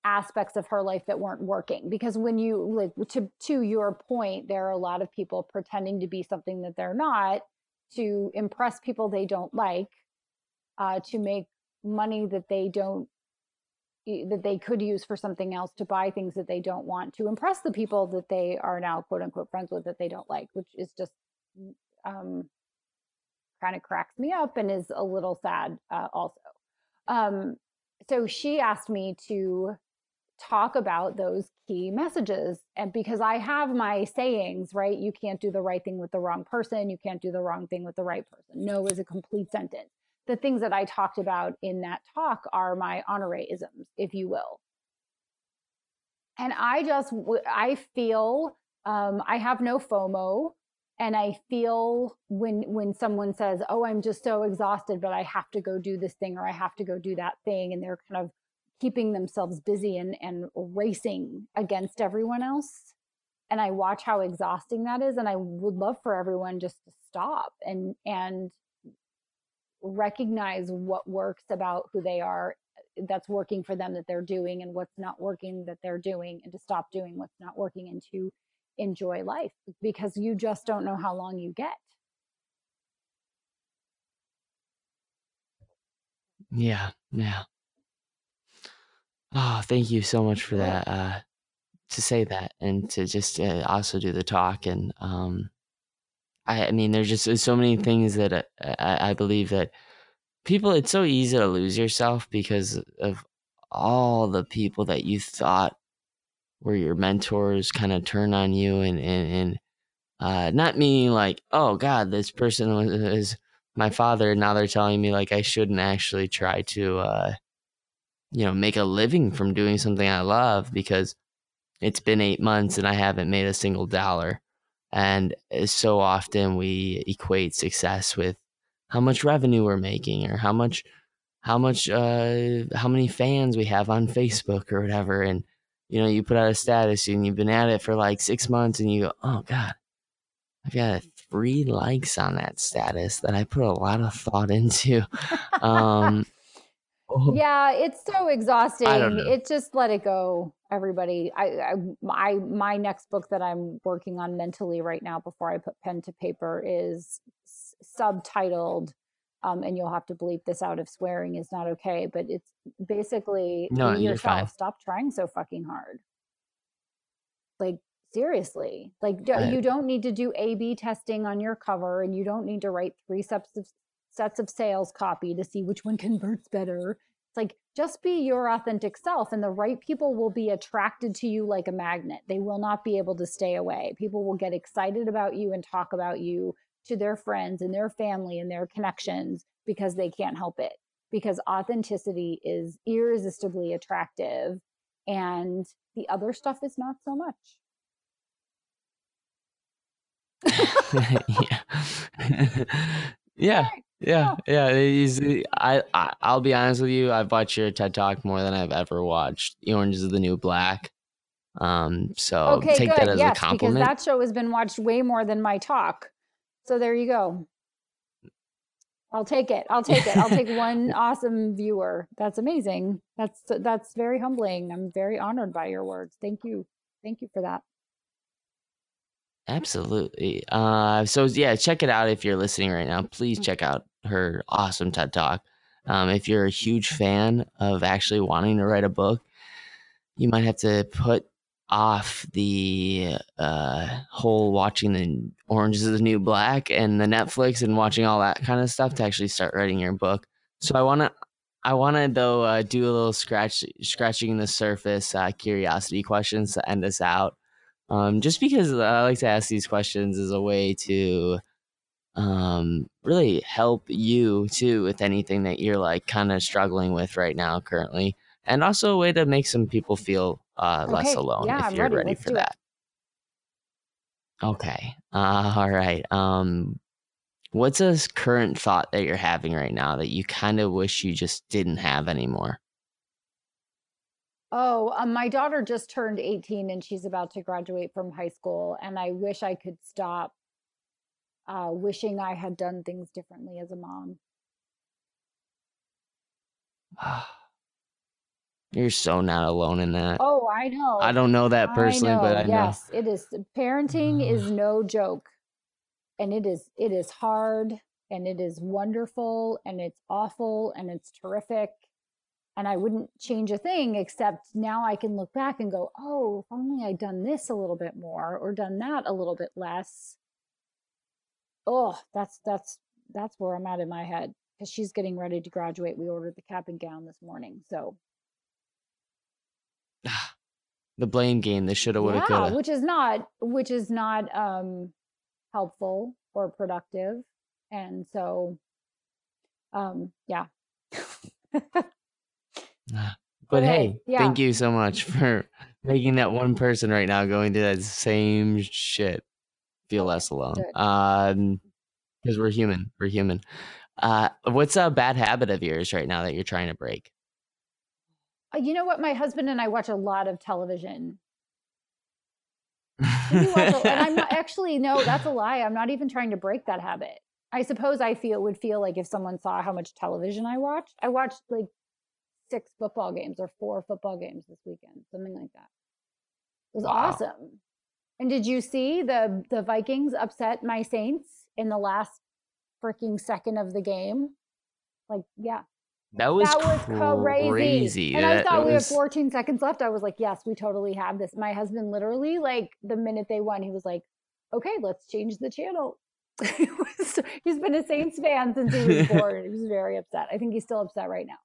aspects of her life that weren't working. Because when you like to to your point there are a lot of people pretending to be something that they're not to impress people they don't like uh, to make money that they don't that they could use for something else to buy things that they don't want to impress the people that they are now quote unquote friends with that they don't like which is just um, kind of cracks me up and is a little sad uh, also. Um, so she asked me to talk about those key messages and because i have my sayings right? You can't do the right thing with the wrong person you can't do the wrong thing with the right person. No is a complete sentence. The things that i talked about in that talk are my honoraisms if you will. And i just i feel um, i have no fomo and i feel when when someone says oh i'm just so exhausted but i have to go do this thing or i have to go do that thing and they're kind of keeping themselves busy and, and racing against everyone else. And I watch how exhausting that is. And I would love for everyone just to stop and, and recognize what works about who they are that's working for them that they're doing and what's not working that they're doing and to stop doing what's not working and to enjoy life because you just don't know how long you get. Yeah, yeah. Oh, thank you so much for that. Uh, to say that and to just uh, also do the talk and um, I, I mean, there's just there's so many things that uh, I, I believe that people. It's so easy to lose yourself because of all the people that you thought were your mentors kind of turn on you and and and uh, not meaning like, oh God, this person was, is my father. Now they're telling me like I shouldn't actually try to, uh, you know, make a living from doing something I love because it's been eight months and I haven't made a single dollar. And uh, so often we equate success with how much revenue we're making or how much, how much, uh, how many fans we have on Facebook or whatever. And, you know, you put out a status and you've been at it for like six months and you go, oh God, I've got three likes on that status that I put a lot of thought into. Um, yeah, it's so exhausting. It just let it go. everybody I, I my my next book that i'm working on mentally right now before i put pen to paper is s- subtitled um, and you'll have to bleep this out if swearing is not okay but it's basically No, be yourself fine. stop trying so fucking hard like seriously like do, Right. you don't need to do a b testing on your cover and you don't need to write three sets of sets of sales copy to see which one converts better. It's like just be your authentic self and the right people will be attracted to you like a magnet. They will not be able to stay away. People will get excited about you and talk about you to their friends and their family and their connections because they can't help it because authenticity is irresistibly attractive and the other stuff is not so much. Yeah. yeah. Yeah, yeah. He's, I, I, I'll be honest with you. I've watched your TED Talk more than I've ever watched Orange is the New Black. Um, so okay take good. that as yes a because that show has been watched way more than my talk. So there you go. I'll take it i'll take it. I'll take one awesome viewer. That's amazing. That's that's very humbling. I'm very honored by your words. Thank you. Thank you for that Absolutely. Uh, so yeah, check it out if you're listening right now. Please check out her awesome TED Talk. Um, if you're a huge fan of actually wanting to write a book, you might have to put off the uh, whole watching the Orange is the New Black and the Netflix and watching all that kind of stuff to actually start writing your book. So I want to, I want to though uh, do a little scratch, scratching the surface uh, curiosity questions to end us out. Um, just because I like to ask these questions as a way to um, really help you too with anything that you're like kind of struggling with right now currently, and also a way to make some people feel uh, less alone yeah, if I'm you're ready. ready for it. that. Okay. Uh, all right. Um, what's a current thought that you're having right now that you kind of wish you just didn't have anymore? Oh, um, my daughter just turned 18 and she's about to graduate from high school. And I wish I could stop uh, wishing I had done things differently as a mom. You're so not alone in that. Oh, I know. I don't know that personally, I know. but I know. yes, it is. Parenting is no joke. And it is, it is hard and it is wonderful and it's awful and it's terrific. And I wouldn't change a thing except now I can look back and go, oh, if only I'd done this a little bit more or done that a little bit less. Oh, that's that's that's where I'm at in my head because she's getting ready to graduate. We ordered the cap and gown this morning, so the blame game, This shoulda, woulda, yeah, coulda. which is not which is not um helpful or productive, and so um yeah. But Okay, hey, yeah. thank you so much for making that one person right now going through that same shit feel less alone. good. Um, because we're human. We're human. Uh, what's a bad habit of yours right now that you're trying to break? Uh, You know what? My husband and I watch a lot of television. We do watch a- and I'm not actually no, that's a lie. I'm not even trying to break that habit. I suppose I feel would feel like if someone saw how much television I watched. I watched like six football games or four football games this weekend, something like that. It was Wow. awesome. And did you see the the Vikings upset my Saints in the last freaking second of the game? Like, yeah, That was, that was crazy. crazy. And I thought we had 14 seconds left. I was like, yes, we totally have this. My husband literally, like, the minute they won, he was like, okay, let's change the channel. He was- he's been a Saints fan since he was born. He was very upset. I think he's still upset right now.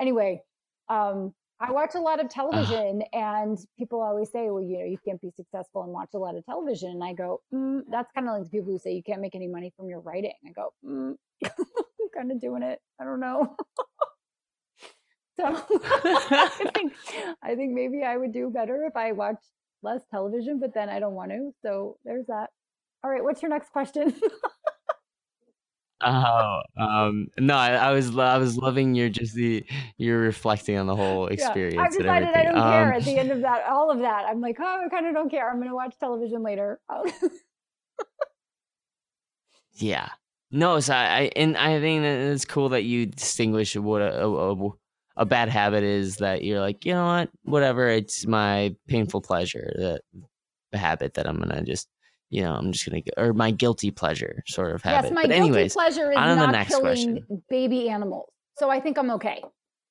Anyway, um, I watch a lot of television, and people always say, well, you know, you can't be successful and watch a lot of television. And I go, mm, that's kind of like the people who say you can't make any money from your writing. I go, mm, I'm kind of doing it. I don't know. So I think I think maybe I would do better if I watched less television, but then I don't want to. So there's that. All right, what's your next question? Oh, um, no, I, I was I was loving your just the you're reflecting on the whole Yeah, experience I've and decided I don't care Um, at the end of that, all of that. I'm like, oh, I kind of don't care. I'm going to watch television later. Yeah. No, so I, I and I think that it's cool that you distinguish what a, a, a- a bad habit is that you're like, you know what, whatever, it's my painful pleasure, the, the habit that I'm gonna just, you know, I'm just gonna go, or my guilty pleasure sort of habit. Yes, my but guilty anyways, pleasure is on to the not next killing question. baby animals. So I think I'm okay.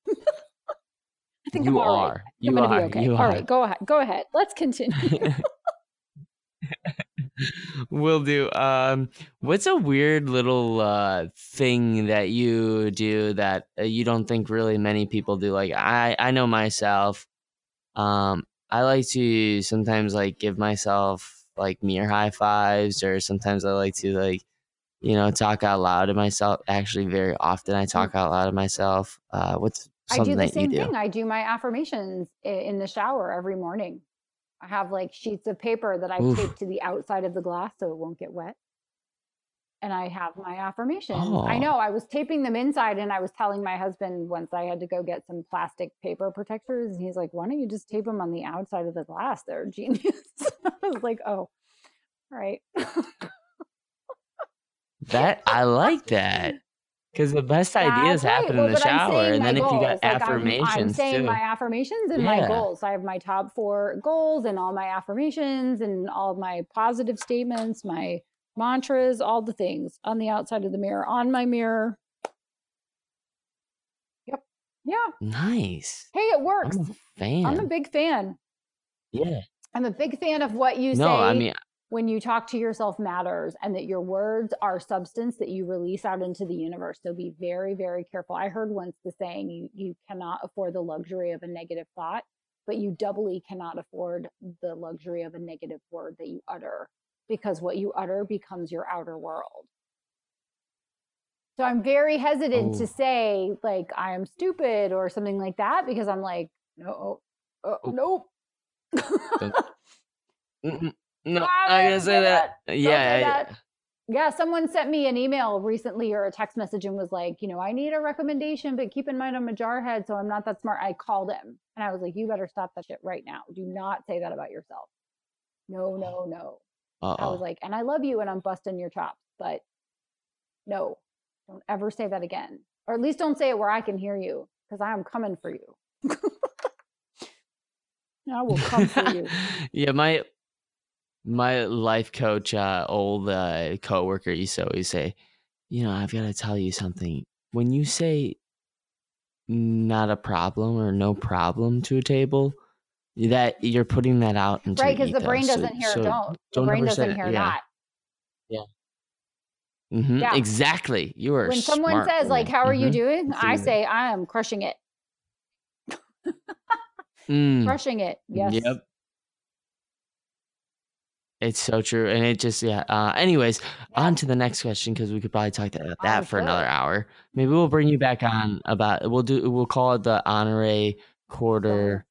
I think I'm you all right. are, I'm you gonna are, be okay. you All are. right, go ahead. Go ahead. Let's continue. We'll do. Um, what's a weird little uh thing that you do that uh, you don't think really many people do? Like I, I know myself. Um, I like to sometimes like give myself like mirror high fives, or sometimes I like to like, you know, talk out loud to myself. Actually, very often I talk out loud to myself. Uh, what's I do the that same do? thing. I do my affirmations in the shower every morning. I have like sheets of paper that I Oof. tape to the outside of the glass so it won't get wet. And I have my affirmations. I Oh. know I was taping them inside and I was telling my husband once I had to go get some plastic paper protectors. And he's like, why don't you just tape them on the outside of the glass? They're genius. I was like, oh, all right. That I like that because the best ideas That's right. happen Well, in the shower, and my then if you got like I'm, I'm saying too. my affirmations and my Yeah. goals. I have my top four goals and all my affirmations and all my positive statements, my mantras, all the things on the outside of the mirror, on my mirror. Yep. Yeah. Nice. Hey, it works. I'm a fan. I'm a big fan. yeah. I'm a big fan of what you No, say I mean, when you talk to yourself matters and that your words are substance that you release out into the universe. So be very, very careful. I heard once the saying you you cannot afford the luxury of a negative thought, but you doubly cannot afford the luxury of a negative word that you utter because what you utter becomes your outer world. So I'm very hesitant Oh. to say like I am stupid or something like that because I'm like, no, uh, Oh. nope. no, Ah, I'm gonna say say that. Don't Yeah, say I- that. Yeah, someone sent me an email recently or a text message and was like, you know, I need a recommendation, but keep in mind I'm a jarhead, so I'm not that smart. I called him and I was like, you better stop that shit right now. Do not say that about yourself. No, no, no. I was like, and I love you and I'm busting your chops, but no, don't ever say that again. Or at least don't say it where I can hear you because I am coming for you. I will come for you. yeah, my my life coach, uh, old uh, coworker, used to always say, you know, I've got to tell you something. When you say not a problem or no problem to a table, that you're putting that out into Right, because the brain doesn't hear so don't. The brain doesn't that. hear Yeah. not. hmm Yeah. Exactly. You are when someone says like how are you Mhm. doing i say i am crushing it Mm, crushing it yes Yep. It's so true, and it just yeah. Uh, anyways, on to the next question because we could probably talk to that for another hour. Maybe we'll bring you back on about we'll do we'll call it the Honoree Corder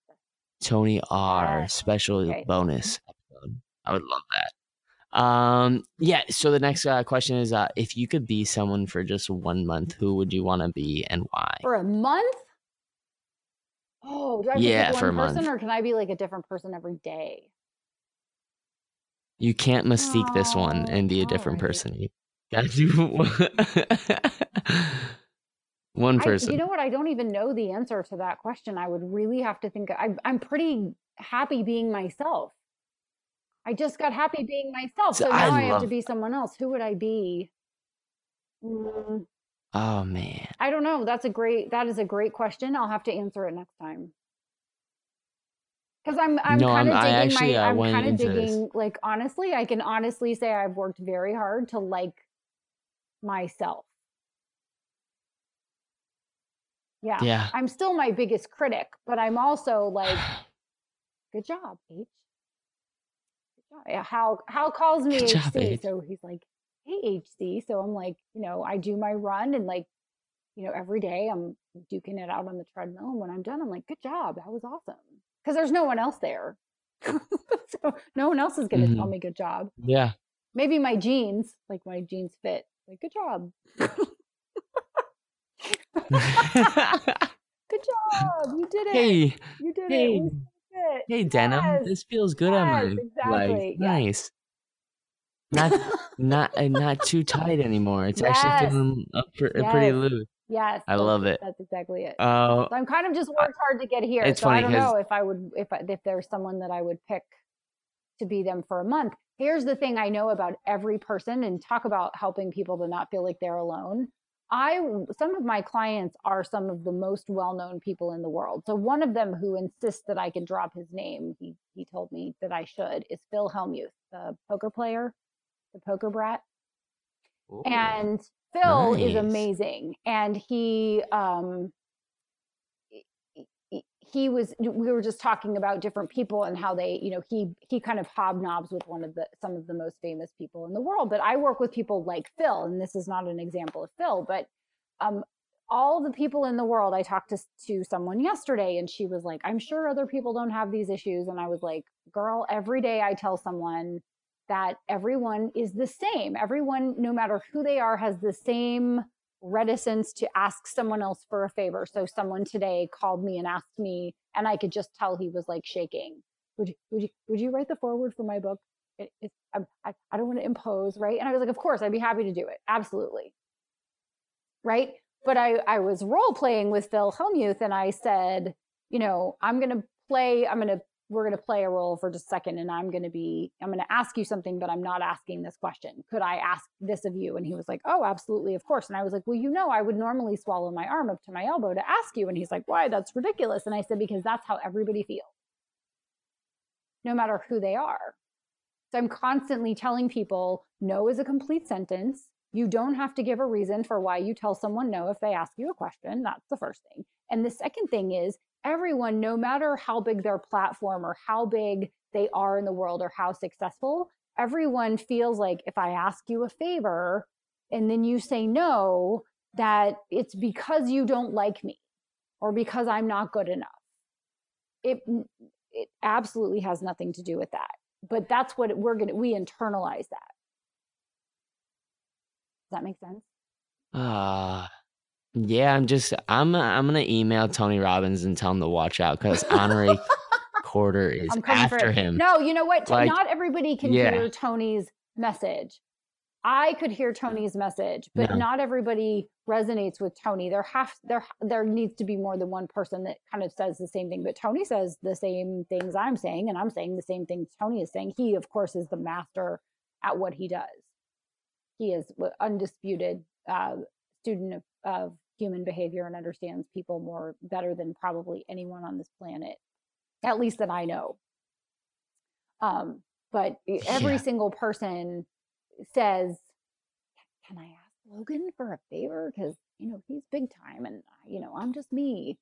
Tony R special bonus episode. I would love that. Um, yeah. So the next uh, question is, uh, if you could be someone for just one month, who would you want to be and why? for a month oh do i have Yeah, to for a one person month. or can i be like a different person every day You can't mystique this one and be a different alright. person. You gotta do one I, person. you know what i don't even know the answer to that question i would really have to think I, i'm pretty happy being myself i just got happy being myself So so I now i, have to be someone else who would i be Mm, oh man. I don't know. That's a great. That is a great question. I'll have to answer it next time. Because I'm, I'm No, kind of I digging actually, my. I'm went kind of into this. digging. Like honestly, I can honestly say I've worked very hard to like myself. Yeah, Yeah. I'm still my biggest critic, but I'm also like, good job, H. Good. Yeah, Hal Hal calls me Good HC, H. so he's like, hey HC. So I'm like, you know, I do my run and like, you know, every day I'm duking it out on the treadmill, and when I'm done, I'm like, good job, that was awesome. Because there's no one else there, so no one else is going to tell mm-hmm. me good job. Yeah. Maybe my jeans, like my jeans fit. Like, good job. Good job. You did it. hey, you did hey, it. Did it. hey, denim. This feels good on my yes, exactly, yes. Nice. Not not uh, not too tight anymore. It's actually feeling pr- uh, pretty loose. Yes, I love it. that's exactly it. Uh, So I'm kind of just worked hard to get here. it's so I don't know if I would if I, if there's someone that I would pick to be them for a month. Here's the thing I know about every person and talk about helping people to not feel like they're alone. I some of my clients are some of the most well-known people in the world. So one of them who insists that I can drop his name, he he told me that I should, is Phil Hellmuth, the poker player, the poker brat ooh, and Phil is amazing. And he, um, he- was. We were just talking about different people and how they, you know, he he kind of hobnobs with one of the some of the most famous people in the world. But I work with people like Phil, and this is not an example of Phil, but um, all the people in the world. I talked to to someone yesterday, and she was like, "I'm sure other people don't have these issues," and I was like, "Girl, every day I tell someone." that everyone is the same. Everyone, no matter who they are, has the same reticence to ask someone else for a favor. So someone today called me and asked me, and I could just tell he was like shaking. Would you, would you, would you write the foreword for my book? It, it, I, I, don't want to impose, right? And I was like, of course, I'd be happy to do it. Absolutely. Right. But I, I was role playing with Phil Hellmuth and I said, you know, I'm going to play, I'm going to we're going to play a role for just a second and I'm going to be, I'm going to ask you something, but I'm not asking this question. Could I ask this of you? And he was like, Oh, absolutely. Of course. And I was like, Well, you know, I would normally swallow my arm up to my elbow to ask you. And he's like, Why? That's ridiculous. And I said, Because that's how everybody feels, no matter who they are. So I'm constantly telling people no is a complete sentence. You don't have to give a reason for why you tell someone no if they ask you a question. That's the first thing. And the second thing is everyone, no matter how big their platform or how big they are in the world or how successful, everyone feels like if I ask you a favor and then you say no, that it's because you don't like me or because I'm not good enough. It it absolutely has nothing to do with that. But that's what we're going to we internalize that. Does that make sense? Uh, yeah, I'm just I'm I'm gonna email Tony Robbins and tell him to watch out because Honoree Corder is after him. No, you know what? Like, Not everybody can yeah. hear Tony's message. I could hear Tony's message, but No. not everybody resonates with Tony. There have there there needs to be more than one person that kind of says the same thing. But Tony says the same things I'm saying, and I'm saying the same things Tony is saying. He, of course, is the master at what he does. He is undisputed uh, student of, of human behavior and understands people more better than probably anyone on this planet, at least that I know. Um, but every Yeah. single person says, "Can I ask Logan for a favor? Because you know he's big time, and you know I'm just me.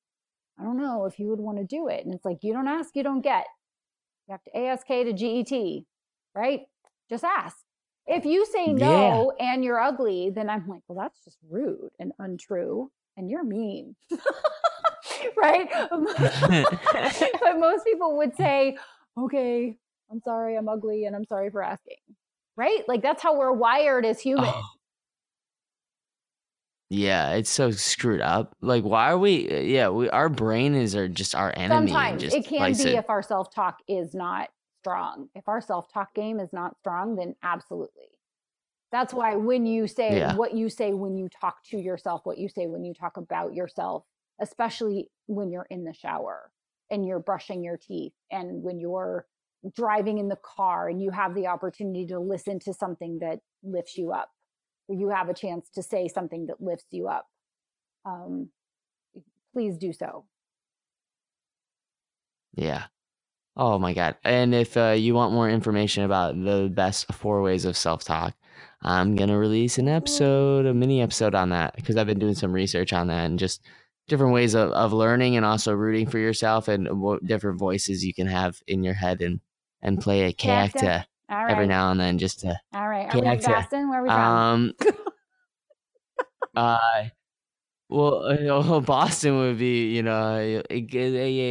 I don't know if you would want to do it." And it's like you don't ask, you don't get. You have to ASK to GET, right? Just ask. If you say Yeah. no and you're ugly, then I'm like, well, that's just rude and untrue, and you're mean, right? but most people would say, okay, I'm sorry, I'm ugly, and I'm sorry for asking, right? Like that's how we're wired as humans. Oh. Yeah, it's so screwed up. Like, why are we? Uh, yeah, we our brain is our just our enemy. Sometimes just it can be if our self talk is not strong. If our self talk game is not strong, then absolutely. That's why when you say Yeah. what you say when you talk to yourself, what you say when you talk about yourself, especially when you're in the shower and you're brushing your teeth and when you're driving in the car and you have the opportunity to listen to something that lifts you up, or you have a chance to say something that lifts you up. Um, please do so. Yeah. Oh my God. And if uh, you want more information about the best four ways of self talk, I'm going to release an episode, a mini episode on that because I've been doing some research on that and just different ways of, of learning and also rooting for yourself and what different voices you can have in your head and, and play a Character. right. every now and then just to, All right. Are we Boston? Where are we from? um, uh, well, you know, Boston would be, you know,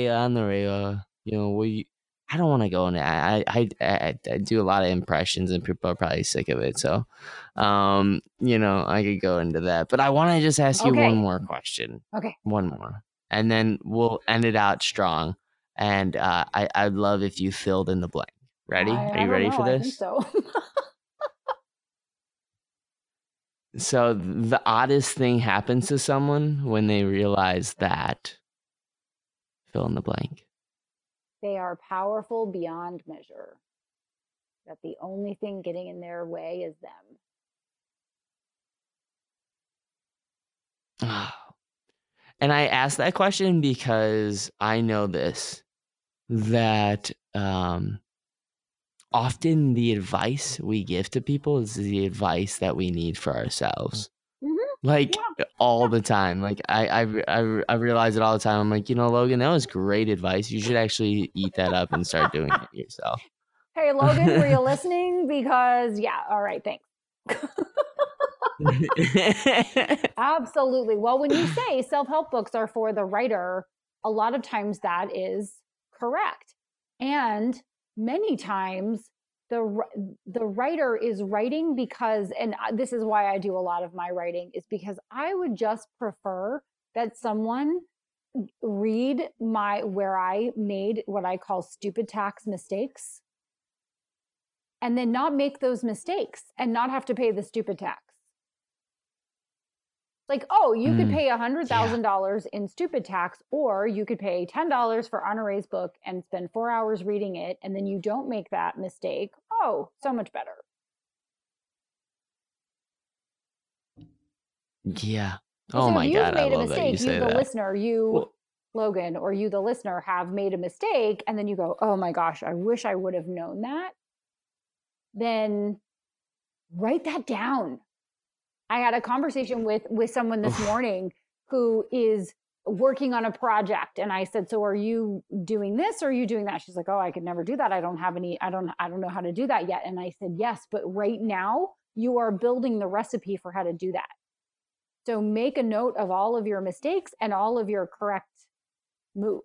on the radio. You know, we. I don't want to go into. I, I I I do a lot of impressions, and people are probably sick of it. So, um, you know, I could go into that, but I want to just ask you one more question. Okay. One more, and then we'll end it out strong. And uh, I I'd love if you filled in the blank. Ready? I- are you ready know, for I think this? so. so the oddest thing happens to someone when they realize that fill in the blank. They are powerful beyond measure. That the only thing getting in their way is them. And I ask that question because I know this that um, often the advice we give to people is the advice that we need for ourselves. Like all the time. Like I, I, I, I realize it all the time. I'm like, you know, Logan, that was great advice. You should actually eat that up and start doing it yourself. Hey, Logan, were you listening? Because, yeah, all right, thanks. Absolutely. Well, when you say self help books are for the writer, a lot of times that is correct. And many times the the writer is writing because and this is why I do a lot of my writing is because I would just prefer that someone read my where I made what I call stupid tax mistakes and then not make those mistakes and not have to pay the stupid tax. Like, oh, you mm, could pay a hundred thousand yeah. dollars in stupid tax, or you could pay ten dollars for Honoree's book and spend four hours reading it, and then you don't make that mistake. Oh, so much better. Yeah. Oh so my god, I love mistake, that you say you, the that. listener, you well, Logan, or you, the listener, have made a mistake, and then you go, "Oh my gosh, I wish I would have known that." Then write that down I had a conversation with with someone this morning who is working on a project and I said, "So are you doing this or are you doing that?" She's like, "Oh, I could never do that. I don't have any I don't I don't know how to do that yet." And I said, "Yes, but right now you are building the recipe for how to do that." So make a note of all of your mistakes and all of your correct moves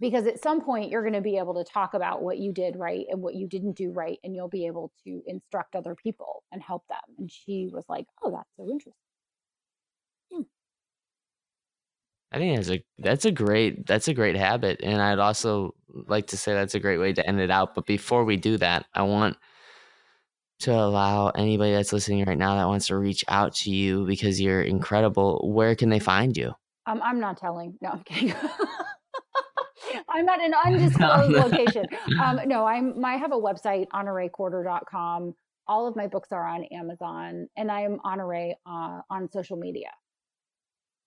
because at some point you're going to be able to talk about what you did right and what you didn't do right and you'll be able to instruct other people and help them and she was like oh that's so interesting i think that's a that's a great that's a great habit and i'd also like to say that's a great way to end it out but before we do that i want to allow anybody that's listening right now that wants to reach out to you because you're incredible where can they find you um, i'm not telling no i'm kidding I'm at an undisclosed location. Um, no, I'm. I have a website, honoreecorder.com. All of my books are on Amazon, and I am Honoree uh, on social media.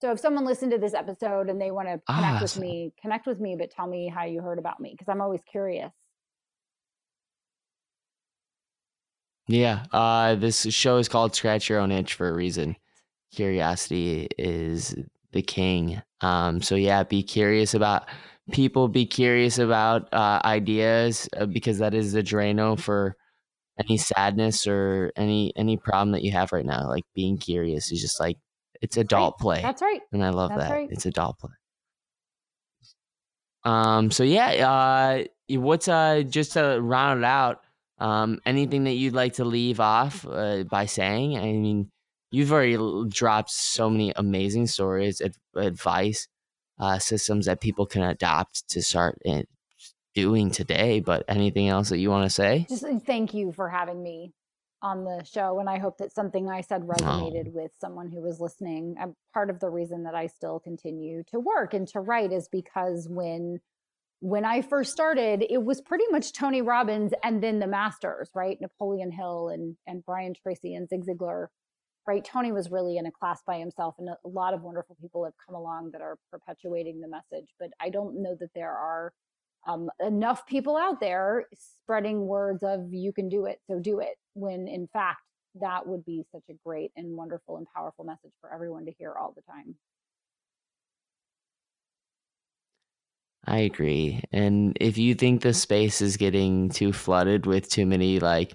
So if someone listened to this episode and they want to connect awesome. with me, connect with me, but tell me how you heard about me because I'm always curious. Yeah, uh, this show is called Scratch Your Own Itch for a reason. Curiosity is the king. Um, so yeah, be curious about people be curious about uh, ideas uh, because that is the Drano for any sadness or any any problem that you have right now. Like being curious is just like it's adult right. play. That's right. And I love That's that. Right. It's adult play. Um. So yeah. Uh. What's uh just to round it out. Um. Anything that you'd like to leave off uh, by saying? I mean, you've already dropped so many amazing stories, ad- advice uh, systems that people can adopt to start doing today. But anything else that you want to say? Just uh, thank you for having me on the show. And I hope that something I said resonated oh. with someone who was listening. And part of the reason that I still continue to work and to write is because when when I first started, it was pretty much Tony Robbins and then the masters, right? Napoleon Hill and and Brian Tracy and Zig Ziglar right? Tony was really in a class by himself, and a lot of wonderful people have come along that are perpetuating the message. But I don't know that there are um, enough people out there spreading words of you can do it, so do it. When in fact, that would be such a great and wonderful and powerful message for everyone to hear all the time. I agree. And if you think the mm-hmm. space is getting too flooded with too many, like,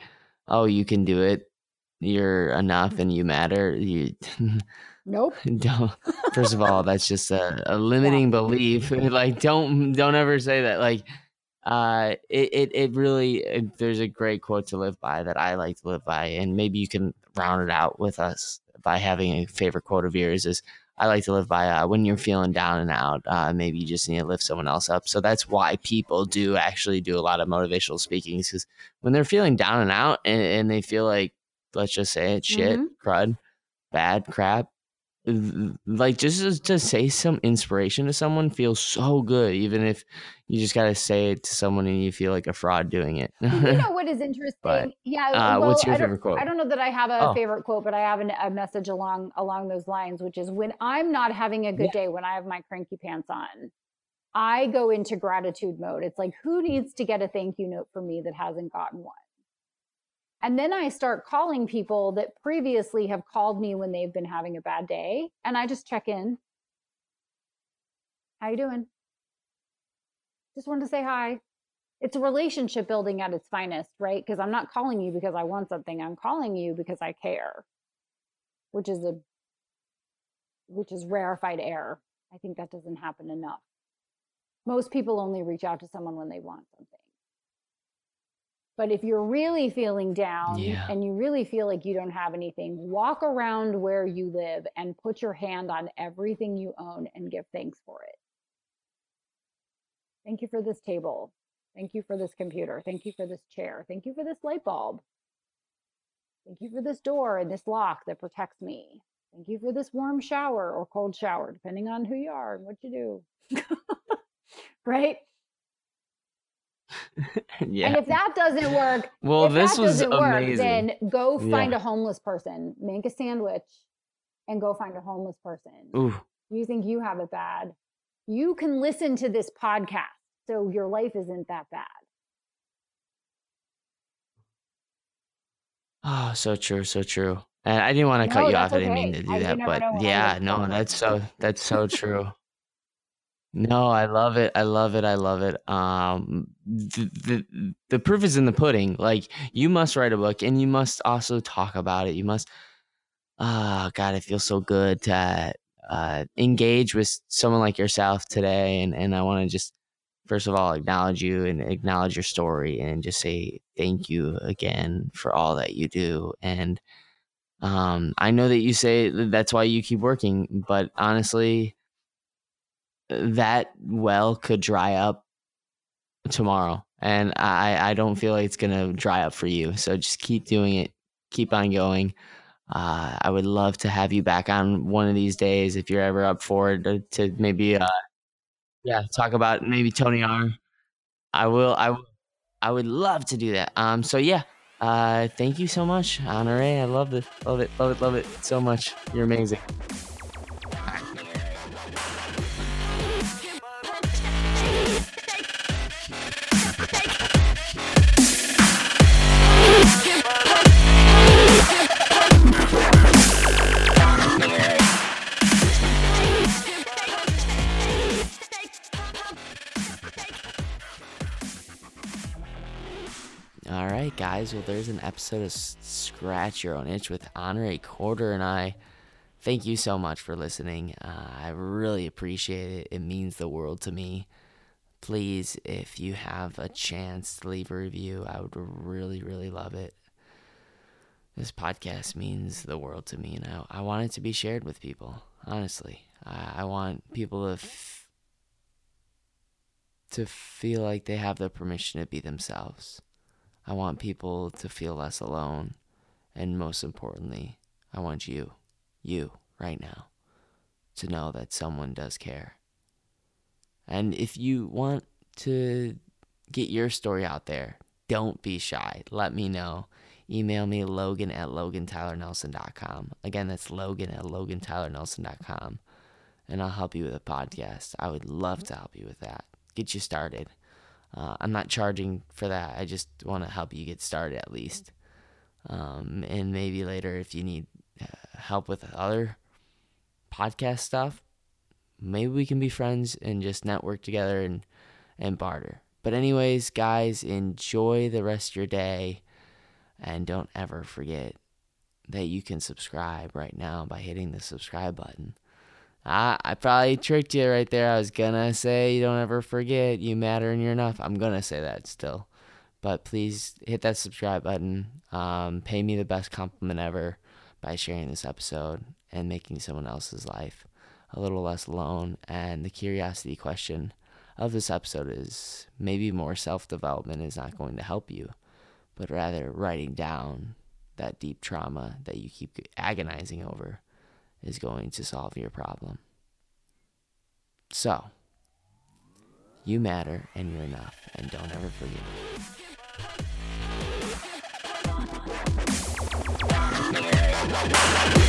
oh, you can do it, you're enough mm-hmm. and you matter you nope don't first of all that's just a, a limiting yeah. belief like don't don't ever say that like uh it it, it really it, there's a great quote to live by that i like to live by and maybe you can round it out with us by having a favorite quote of yours is I like to live by uh, when you're feeling down and out, uh, maybe you just need to lift someone else up. So that's why people do actually do a lot of motivational speaking because when they're feeling down and out and, and they feel like let's just say it, shit, Mhm. crud, bad, crap. Like just to- say some inspiration to someone feels so good, even if you just gotta say it to someone and you feel like a fraud doing it. you know what is interesting? yeah. uh, well, what's your I don't, favorite quote? I don't know that I have a Oh. favorite quote, but I have an, a message along along those lines, which is when I'm not having a good day, when I have my cranky pants on, I go into gratitude mode. It's like, who needs to get a thank you note from me that hasn't gotten one? And then I start calling people that previously have called me when they've been having a bad day, and I just check in. How you doing? Just wanted to say hi. It's relationship building at its finest, right? Because I'm not calling you because I want something. I'm calling you because I care, which is a which is rarefied air. I think that doesn't happen enough. Most people only reach out to someone when they want something. But if you're really feeling down Yeah. and you really feel like you don't have anything, walk around where you live and put your hand on everything you own and give thanks for it. Thank you for this table. Thank you for this computer. Thank you for this chair. Thank you for this light bulb. Thank you for this door and this lock that protects me. Thank you for this warm shower or cold shower, depending on who you are and what you do. right? yeah. And if that doesn't work, Well, if this that was work, amazing. then go find Yeah. a homeless person, make a sandwich, and go find a homeless person. Ooh, You think you have it bad? You can listen to this podcast, so your life isn't that bad. oh, so true, so true. And I didn't want to cut you off. I didn't mean to do I- that, but know when I'm yeah, no, that's so that's so true. No, I love it. I love it. I love it. Um, the, the the proof is in the pudding. Like you must write a book, and you must also talk about it. You must. Ah, God, it feels so good to uh, engage with someone like yourself today, and and I want to just first of all acknowledge you and acknowledge your story, and just say thank you again for all that you do. And um, I know that you say that's why you keep working, but honestly that well could dry up tomorrow. And i i don't feel like it's gonna dry up for you. So just keep doing it. Keep on going. Uh i would love to have you back on one of these days if you're ever up for it to, to maybe uh yeah talk about maybe tony r i will i i would love to do that. Um so yeah uh thank you so much honoree. I love it love it love it love it so much. You're amazing right, guys. Well, there's an episode of Scratch Your Own Itch with Honoree Corder and I. Thank you so much for listening. Uh, I really appreciate it. It means the world to me. Please, if you have a chance to leave a review, I would really, really love it. This podcast means the world to me, and I, I want it to be shared with people. Honestly, I, I want people to f- to feel like they have the permission to be themselves. I want people to feel less alone. And most importantly, I want you, you, right now, to know that someone does care. And if you want to get your story out there, don't be shy. Let me know. Email me logan at logantylernelson.com. Again, that's logan at logantylernelson.com. And I'll help you with a podcast. I would love to help you with that. Get you started. Uh, I'm not charging for that. I just want to help you get started at least. Um, and maybe later, if you need uh, help with other podcast stuff, maybe we can be friends and just network together and, and barter. But, anyways, guys, enjoy the rest of your day. And don't ever forget that you can subscribe right now by hitting the subscribe button. I, I probably tricked you right there. I was gonna say you don't ever forget you matter and you're enough. I'm gonna say that still, but please hit that subscribe button. Um, pay me the best compliment ever by sharing this episode and making someone else's life a little less alone. And the curiosity question of this episode is maybe more self development is not going to help you, but rather writing down that deep trauma that you keep agonizing over is going to solve your problem. So, you matter and you're enough, and don't ever forget it.